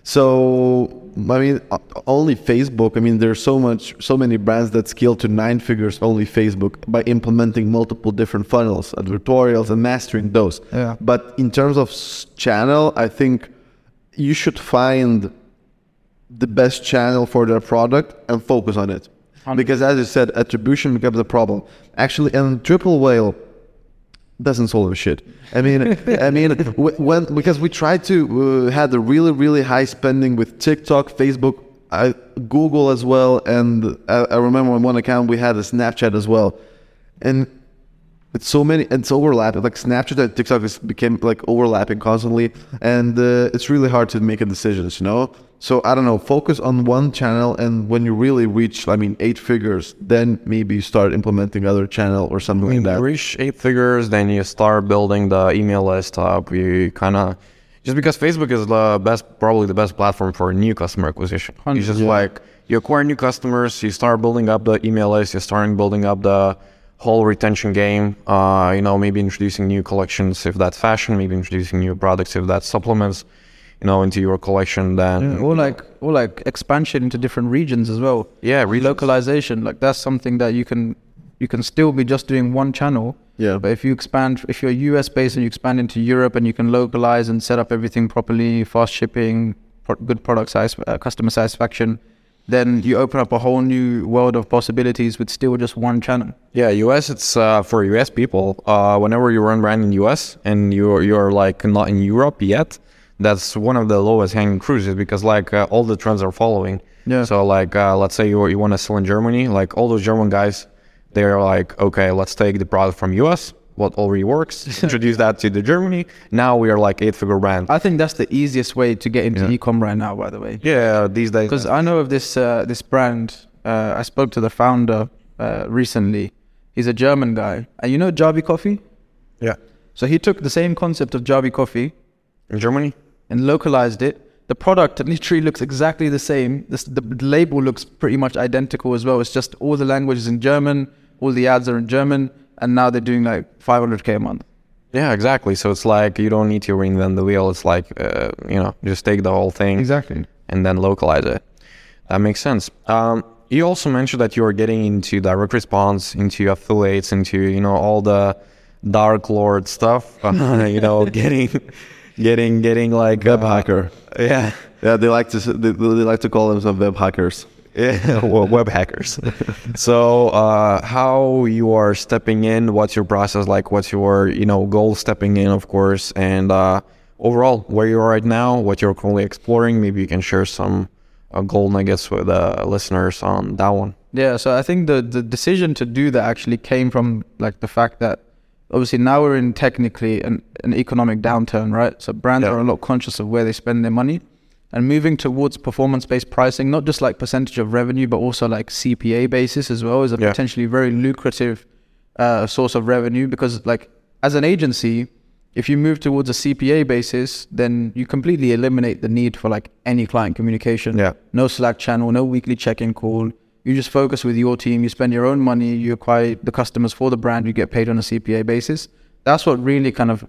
So I mean, only Facebook. I mean, there's so much, so many brands that scale to nine figures only Facebook by implementing multiple different funnels, advertorials, and mastering those. Yeah. But in terms of channel, I think you should find the best channel for their product and focus on it. Because as you said, attribution becomes a problem. Actually, and triple whale doesn't solve shit. I mean, I mean, when because we tried to uh, had a really really high spending with TikTok, Facebook, I, Google as well, and I, I remember on one account we had a Snapchat as well, and it's so many it's overlapping like snapchat and tiktok is became like overlapping constantly and uh, it's really hard to make a decisions you know so i don't know focus on one channel and when you really reach i mean eight figures then maybe you start implementing other channel or something like you that reach eight figures, then you start building the email list up. You kind of just because Facebook is the best, probably the best platform for new customer acquisition. You just like you acquire new customers, you start building up the email list, you start building up the whole retention game. Uh, you know, maybe introducing new collections if that's fashion, maybe introducing new products if that's supplements. You know, into your collection, then Or like, or like expansion into different regions as well. yeah, regions. Localization, like that's something that you can, you can still be just doing one channel. Yeah. But if you expand, if you're US based and you expand into Europe and you can localize and set up everything properly, fast shipping, pro- good product size, uh, customer satisfaction, then you open up a whole new world of possibilities with still just one channel. Yeah, US. It's uh, for US people. Uh, whenever you run brand in US and you're you're like not in Europe yet, that's one of the lowest hanging fruits because like uh, all the trends are following. Yeah. So like uh, let's say you you want to sell in Germany, like all those German guys, they're like, okay, let's take the product from US, what already works, introduce that to the Germany. Now we are like eight figure brand. I think that's the easiest way to get into e-com right now. By the way, yeah, these days. because I know of this uh, this brand. Uh, I spoke to the founder uh, recently. He's a German guy, and you know Javi Coffee. yeah, So he took the same concept of Javi Coffee in Germany. And localized it. The product literally looks exactly the same. This, the label looks pretty much identical as well. It's just all the languages in German, all the ads are in German, and now they're doing like 500k a month. Yeah, exactly. So it's like you don't need to reinvent the wheel. It's like uh, you know, just take the whole thing. Exactly. and then localize it. That makes sense. Um, you also mentioned that you are getting into direct response, into affiliates, into you know all the dark lord stuff. you know, getting, getting, getting like web uh, hacker Yeah, yeah they like to they, they like to call themselves web hackers yeah, web hackers. so, uh, how you are stepping in? What's your process like? What's your you know goal stepping in, of course, and uh, overall where you are right now, what you're currently exploring. Maybe you can share some uh, gold nuggets with uh, listeners on that one. Yeah, so I think the the decision to do that actually came from like the fact that obviously now we're in technically an, an economic downturn, right? So brands Yeah. are a lot conscious of where they spend their money and moving towards performance based pricing, not just like percentage of revenue, but also like CPA basis as well, is a Yeah. potentially very lucrative uh, source of revenue because like as an agency, if you move towards a CPA basis, then you completely eliminate the need for like any client communication. Yeah. No Slack channel, no weekly check-in call. You just focus with your team. You spend your own money. You acquire the customers for the brand. You get paid on a CPA basis. That's what really kind of,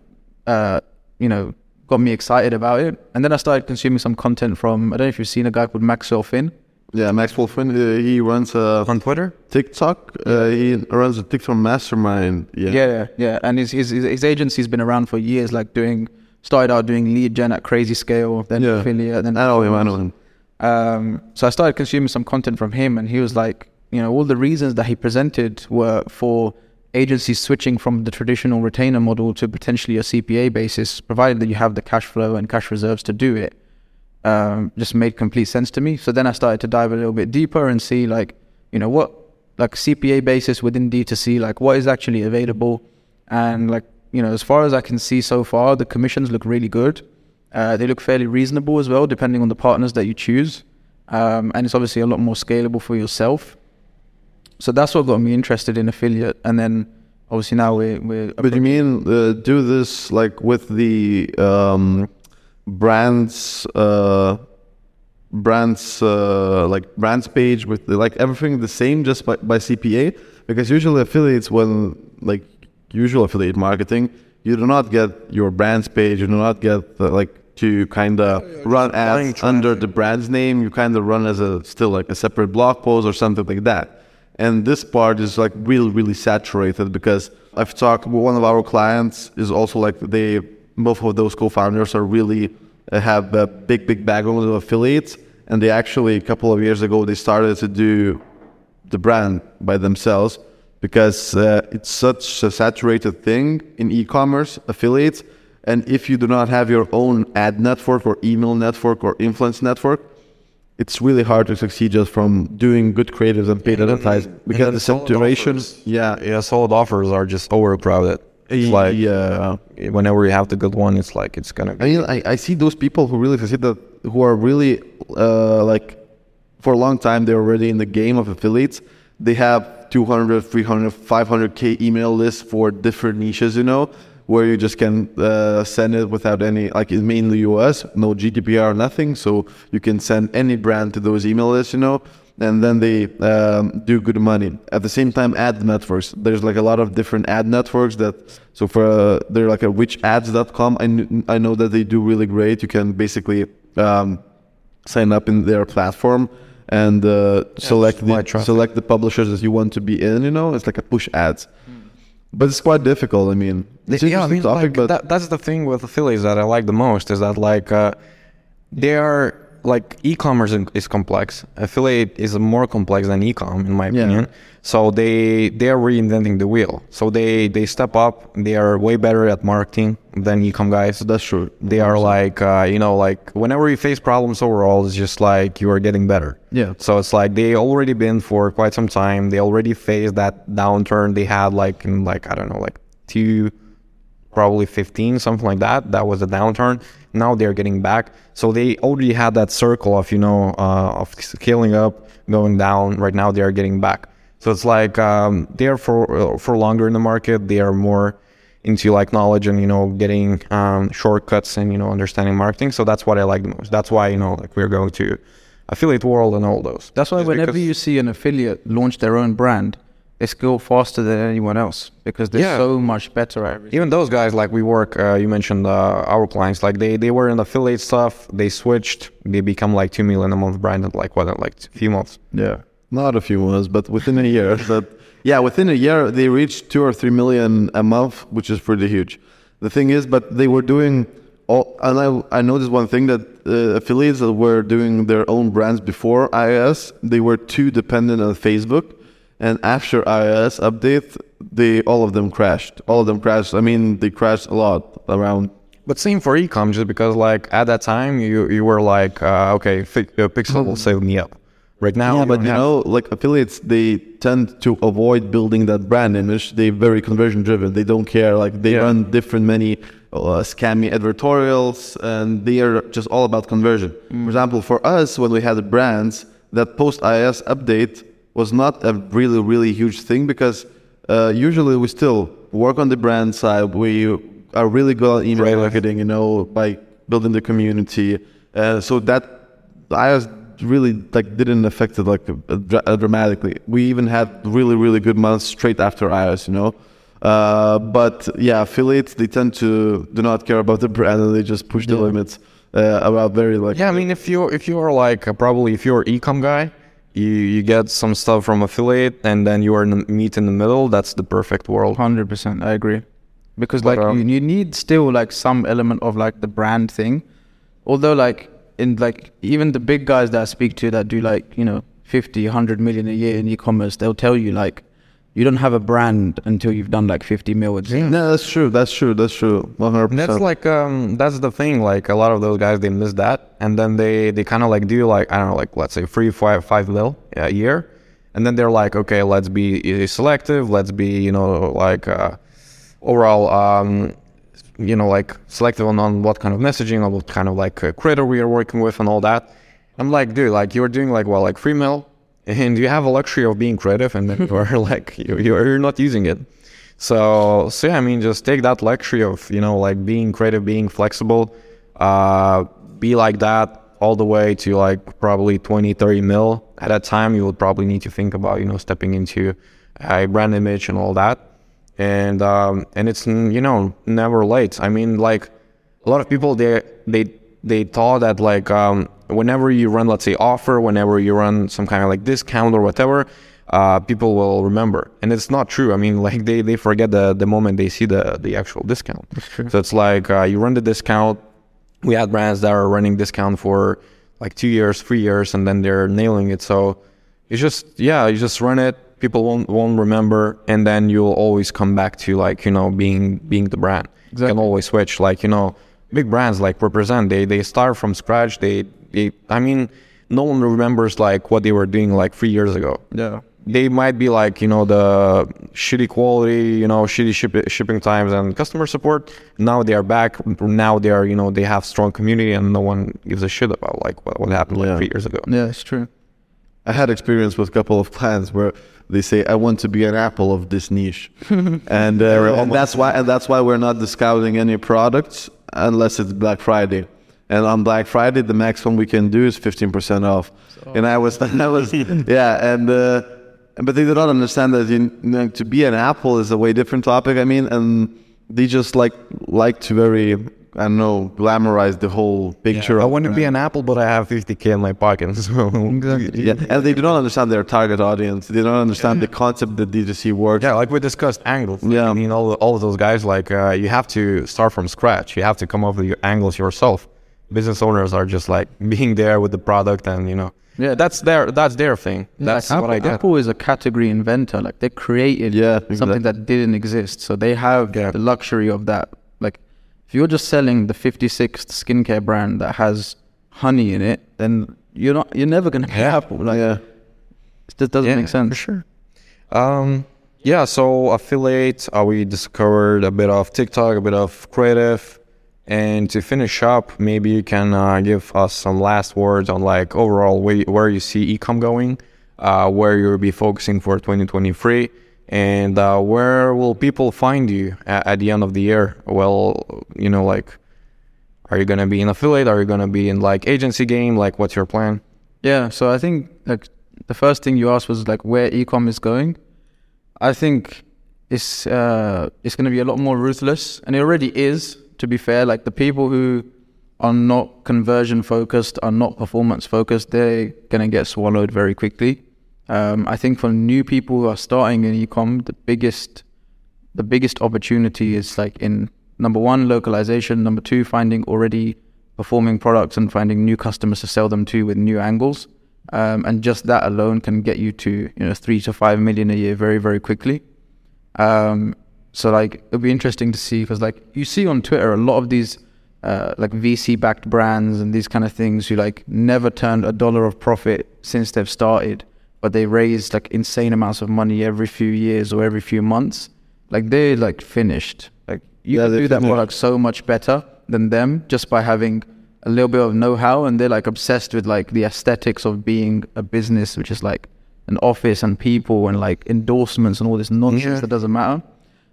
uh, you know, got me excited about it. And then I started consuming some content from I don't know if you've seen a guy called Maxwell Finn. yeah maxwell Finn, uh, he runs a On Twitter? tiktok uh, he runs a tiktok mastermind yeah Yeah, yeah, yeah. And his, his his his agency's been around for years. Like doing started out doing lead gen at crazy scale, then Yeah. affiliate, then i know him i know him Um, so I started consuming some content from him, and he was like, you know, all the reasons that he presented were for agencies switching from the traditional retainer model to potentially a CPA basis, provided that you have the cash flow and cash reserves to do it. Um, just made complete sense to me. So then I started to dive a little bit deeper and see, like, you know, what like CPA basis within D2C, like what is actually available, and like, you know, as far as I can see so far, the commissions look really good. Uh, they look fairly reasonable as well, depending on the partners that you choose. Um, and it's obviously a lot more scalable for yourself. So that's what got me interested in affiliate. And then Obviously now we're we're But you mean uh, do this like with the um, brands, uh, brands uh, like brands page with the, like everything the same just by, by CPA? Because usually affiliates when like usual affiliate marketing, you do not get your brands page, you do not get uh, like to kind of run ads under the brand's name. You kind of run as a still like a separate blog post or something like that. And this part is like really, really saturated because I've talked with one of our clients is also like they, both of those co-founders are really uh, have a big, big background of affiliates. And they actually, a couple of years ago, they started to do the brand by themselves because uh, it's such a saturated thing in e-commerce affiliates. And if you do not have your own ad network or email network or influence network, it's really hard to succeed just from doing good creatives and paid advertising because the saturation. offers. Yeah, Yeah, solid offers are just overcrowded. It's like yeah. whenever you have the good one, it's like it's gonna. I mean, I, I see those people who really succeed that who are really uh, like for a long time they're already in the game of affiliates. They have 200, 300, 500k email lists for different niches, you know, where you just can uh, send it without any like it's mainly US, no GDPR, nothing. So you can send any brand to those email lists, you know, and then they um, do good money. At the same time, ad networks. There's like a lot of different ad networks that. So for uh, they're like a richads.com. I kn- I know that they do really great. You can basically um, sign up in their platform and uh, select the traffic. select the publishers that you want to be in. You know, it's like a push ads. But it's quite difficult. I mean, it's yeah, I mean, topic, like, but that, that's the thing with Phillies that I like the most is that like uh, they are like e-commerce is complex. Affiliate is more complex than e-com in my Yeah. opinion. So they they are reinventing the wheel. So they they step up. They are way better at marketing than e-com guys. that's true. They are like uh, you know like whenever you face problems overall, it's just like you are getting better. Yeah. So it's like they already been for quite some time. They already faced that downturn they had like in like I don't know like two, probably fifteen something like that. That was a downturn. Now they're getting back. So they already had that circle of you know uh, of scaling up, going down. Right now they are getting back. So it's like um, they're for uh, for longer in the market. They are more into like knowledge and you know getting um, shortcuts and you know understanding marketing. So that's what I like the most. That's why you know like we're going to affiliate world and all those. That's why Just whenever you see an affiliate launch their own brand, they scale faster than anyone else because they're Yeah. so much better at everything. even those guys like we work uh, you mentioned uh, our clients like they they were in affiliate stuff they switched they become like 2 million a month brand in like what like a few months Yeah, not a few months, but within a year. But yeah, within a year they reached two or three million a month, which is pretty huge. The thing is, but they were doing all, and I I noticed one thing that uh, affiliates that were doing their own brands before iOS, they were too dependent on Facebook, and after iOS update, they all of them crashed. All of them crashed. I mean, they crashed a lot around. but same for ecom just because like at that time you you were like uh, okay fi- uh, pixel will save me up right now Yeah, but you have- know, like affiliates, they tend to avoid building that brand image. They're very conversion driven. They don't care. Like they Yeah. run different many uh, scammy advertorials, and they are just all about conversion. Mm. For example, for us, when we had brands, that post iOS update was not a really really huge thing because uh, usually we still work on the brand side. We are really good at email Right. marketing, you know, by building the community. Uh, so that iOS really like didn't affect it like uh, uh, dramatically. We even had really really good months straight after iOS, you know. Uh, but yeah, affiliates they tend to do not care about the brand and they just push the limits uh, about very like yeah i mean if you if you are like probably if you're ecom guy you you get some stuff from affiliate and then you are in the, meet in the middle that's the perfect world Hundred percent, I agree. Because But, like um, you, you need still like some element of like the brand thing. Although like in like even the big guys that I speak to that do like you know 50, 100 million a year in e-commerce, they'll tell you like you don't have a brand until you've done like 50 mil. It's- No, that's true. That's true. That's true. One hundred And that's like um that's the thing like a lot of those guys they miss that and then they they kind of like do like i don't know like let's say three five five mil a year and then they're like okay let's be uh, selective let's be you know like uh overall um you know like selective on, on what kind of messaging or what kind of like uh, creator we are working with and all that i'm like dude like you're doing like well like three mil and you have a luxury of being creative and then you are like you, you're, you're not using it So, so yeah, I mean, just take that luxury of you know like being creative, being flexible, uh, be like that all the way to like probably 20, 30 mil. At that time, you would probably need to think about you know stepping into a brand image and all that. And um, and it's you know never late. I mean, like a lot of people they they they thought that like um, whenever you run let's say offer, whenever you run some kind of like discount or whatever uh, people will remember. And it's not true. I mean, like they, they forget the, the moment they see the, the actual discount. So it's like uh, you run the discount. We had brands that are running discount for like two years, three years, and then they're nailing it. So it's just, yeah, you just run it. People won't, won't remember. And then you'll always come back to like, you know, being, being the brand. Exactly. You can always switch. Like, you know, big brands like represent, they, they start from scratch. They, they, I mean, no one remembers like what they were doing like three years ago Yeah. they might be like you know the shitty quality you know shitty ship, shipping times and customer support now they are back now they are you know they have strong community and no one gives a shit about like what, what happened Yeah. like three years ago Yeah, it's true. I had experience with a couple of clients where they say, "I want to be an Apple of this niche," and, uh, and that's why and that's why we're not discounting any products unless it's Black Friday. And on Black Friday, the maximum we can do is fifteen percent off. and I was, I was, yeah, and uh, but they do not understand that you know, to be an Apple is a way different topic. I mean, and they just like like to very, I don't know, glamorize the whole picture. I want to be an Apple, but I have 50k in my pocket. So Exactly. yeah, and they do not understand their target audience. They don't understand the concept that D2C works. Yeah, like we discussed angles. Like, Yeah. I mean, all, all of those guys, like, uh, you have to start from scratch. You have to come up with your angles yourself. Business owners are just like being there with the product, and you know, Yeah. that's their that's their thing. That's like what I Apple, get. Apple is a category inventor. Like they created Yeah, something that didn't exist. So they have Yeah. the luxury of that. If you're just selling the 56th skincare brand that has honey in it, then you're not you're never gonna be Yeah. Apple. Like yeah, it just doesn't Yeah, make sense. for sure. Um, yeah, so affiliate, uh, we discovered a bit of TikTok, a bit of creative. And to finish up, maybe you can uh, give us some last words on like overall where, where you see ecom going, uh, where you'll be focusing for 2023, and uh, where will people find you at, at the end of the year? Well, you know, like, are you gonna be in affiliate? Are you gonna be in like agency game? Like, what's your plan? Yeah, so I think like the first thing you asked was like where ecom is going. I think it's uh, it's to be a lot more ruthless, and it already is. To be fair, like the people who are not conversion focused, are not performance focused, they're to get swallowed very quickly. Um, I think for new people who are starting in ecom, the biggest the biggest opportunity is like in number one localization, number two finding already performing products and finding new customers to sell them to with new angles. Um, and just that alone can get you to you know three to five million a year very very quickly. Um, so like it'll be interesting to see because like you see on Twitter a lot of these uh, like VC backed brands and these kind of things who like never turned a dollar of profit since they've started, but they raised like insane amounts of money every few years or every few months. Like they're like finished. Like you Yeah, can do that finished. product so much better than them just by having a little bit of know-how and they're like obsessed with like the aesthetics of being a business which is like an office and people and like endorsements and all this nonsense Yeah. that doesn't matter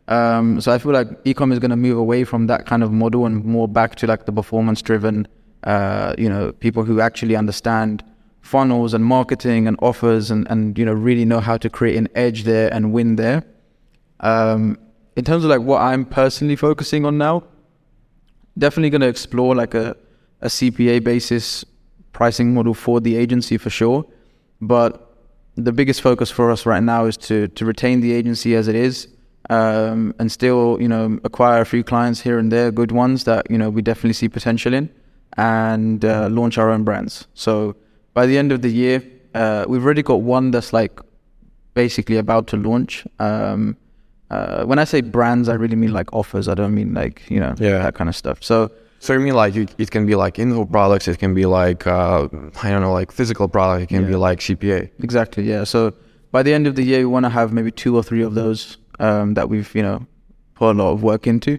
um, so i feel like ecom is going to move away from that kind of model and more back to like the performance driven uh, you know people who actually understand funnels and marketing and offers and, and you know really know how to create an edge there and win there um, in terms of like what i'm personally focusing on now definitely going to explore like a, a CPA basis pricing model for the agency for sure. But the biggest focus for us right now is to to retain the agency as it is, um, and still you know acquire a few clients here and there, good ones that you know we definitely see potential in, and uh, launch our own brands. So by the end of the year, uh, we've already got one that's like basically about to launch. Um, uh, when I say brands, I really mean like offers. I don't mean like you know Yeah. that kind of stuff. So So you mean like it, it can be like info products, it can be like uh, I don't know, like physical product, it can be like CPA. exactly, yeah. So by the end of the year, we want to have maybe two or three of those um, that we've you know put a lot of work into,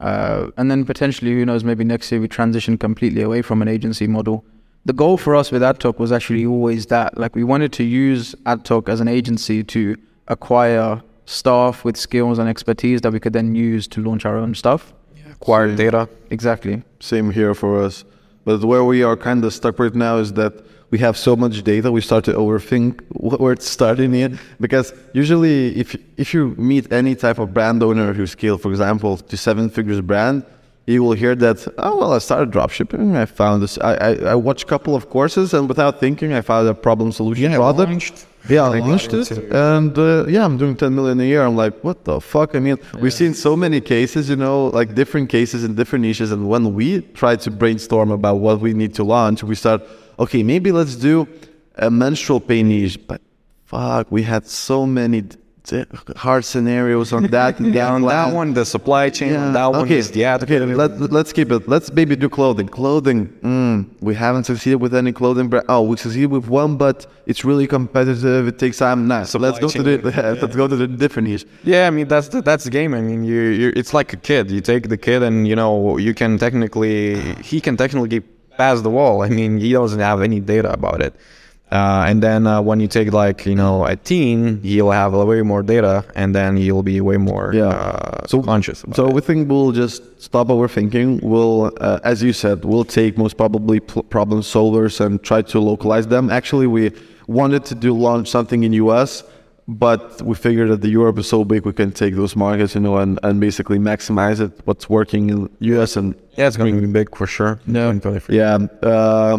uh, and then potentially, who knows, maybe next year we transition completely away from an agency model. The goal for us with AdTok was actually always that, like we wanted to use AdTok as an agency to acquire staff with skills and expertise that we could then use to launch our own stuff. Acquired data. Exactly. Same here for us. But where we are kind of stuck right now is that we have so much data, we start to overthink wh- where it's starting in. Because usually, if if you meet any type of brand owner who scale, for example, to seven figures brand, you will hear that. Oh well, I started dropshipping. I found this. I I, I watched a couple of courses, and without thinking, I found a problem solution product. launched. Yeah, I launched it, and uh, yeah, I'm doing 10 million a year. I'm like, what the fuck? I mean, we've seen so many cases, you know, like different cases in different niches. And when we try to brainstorm about what we need to launch, we start, okay, maybe let's do a menstrual pain niche. But fuck, we had so many hard scenarios on that. and Yeah, on that plan. one, the supply chain. on that one okay. is the ad. Okay, let, let's keep it. Let's maybe do clothing. Clothing. Mm, we haven't succeeded with any clothing brand. Oh, we succeeded with one, but it's really competitive. It takes time. Nice. So Supply let's go to chain. the let's go to the different niche. Yeah, I mean that's the, that's the game. I mean, you you it's like a kid. You take the kid, and you know you can technically he can technically pass the wall. I mean, he doesn't have any data about it. Uh, and then uh, when you take like you know a teen, he'll have way more data, and then he'll be way more Yeah. uh, So- conscious. So it. we think we'll just stop overthinking. We'll, uh, as you said, we'll take most probably pl- problem solvers and try to localize them. Actually, we wanted to do launch something in US, but we figured that the Europe is so big we can take those markets, you know, and, and basically maximize it. What's working in US and yeah, it's going to be big for sure. No. 2023. yeah, uh,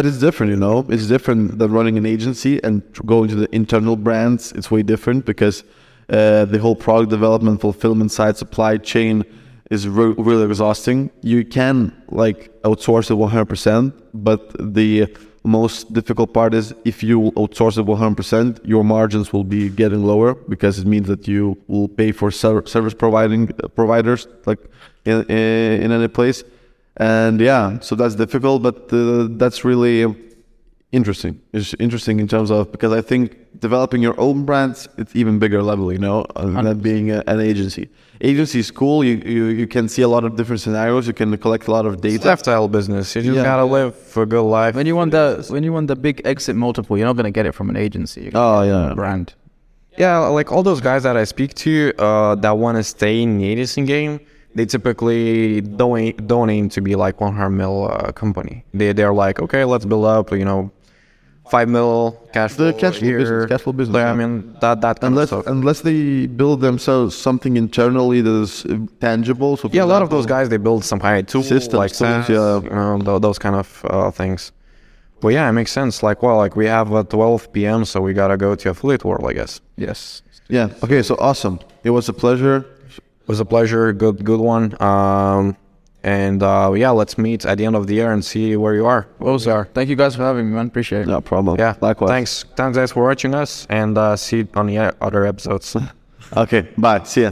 but it's different, you know. It's different than running an agency and going to the internal brands. It's way different because uh, the whole product development, fulfillment side, supply chain is re- really exhausting. You can like outsource it 100%, but the most difficult part is if you outsource it 100%, your margins will be getting lower because it means that you will pay for ser- service providing uh, providers like in, in, in any place and yeah so that's difficult but uh, that's really interesting it's interesting in terms of because i think developing your own brands it's even bigger level you know uh, than being a, an agency agency is cool you, you you can see a lot of different scenarios you can collect a lot of It's data lifestyle business. You just Yeah. gotta live a good life. When you want the when you want the big exit multiple, you're not gonna get it from an agency. You're gonna oh get yeah a brand. Yeah, like all those guys that I speak to uh, that want to stay in the agency game, they typically don't aim, don't aim to be like 100 mil uh, company. They they're like, okay, let's build up, you know, five mil cash flow The cash flow business, cash flow business, Yeah, I mean that that kind unless of stuff. unless they build themselves something internally that is uh, tangible so Yeah, a lot of those guys they build some high tools Systems, like SaaS, yeah. you know, tho- those kind of uh, things. But yeah, it makes sense. Like, well, like we have a 12 p.m., so we gotta go to affiliate world, I guess. Yes. yeah okay so awesome it was a pleasure was a pleasure. Good, good one. Um, and uh, yeah, let's meet at the end of the year and see where you are. Ozar, thank you guys for having me, man. Appreciate it. no problem Yeah, likewise Thanks, thanks guys for watching us, and uh, see you on the other episodes. okay bye see ya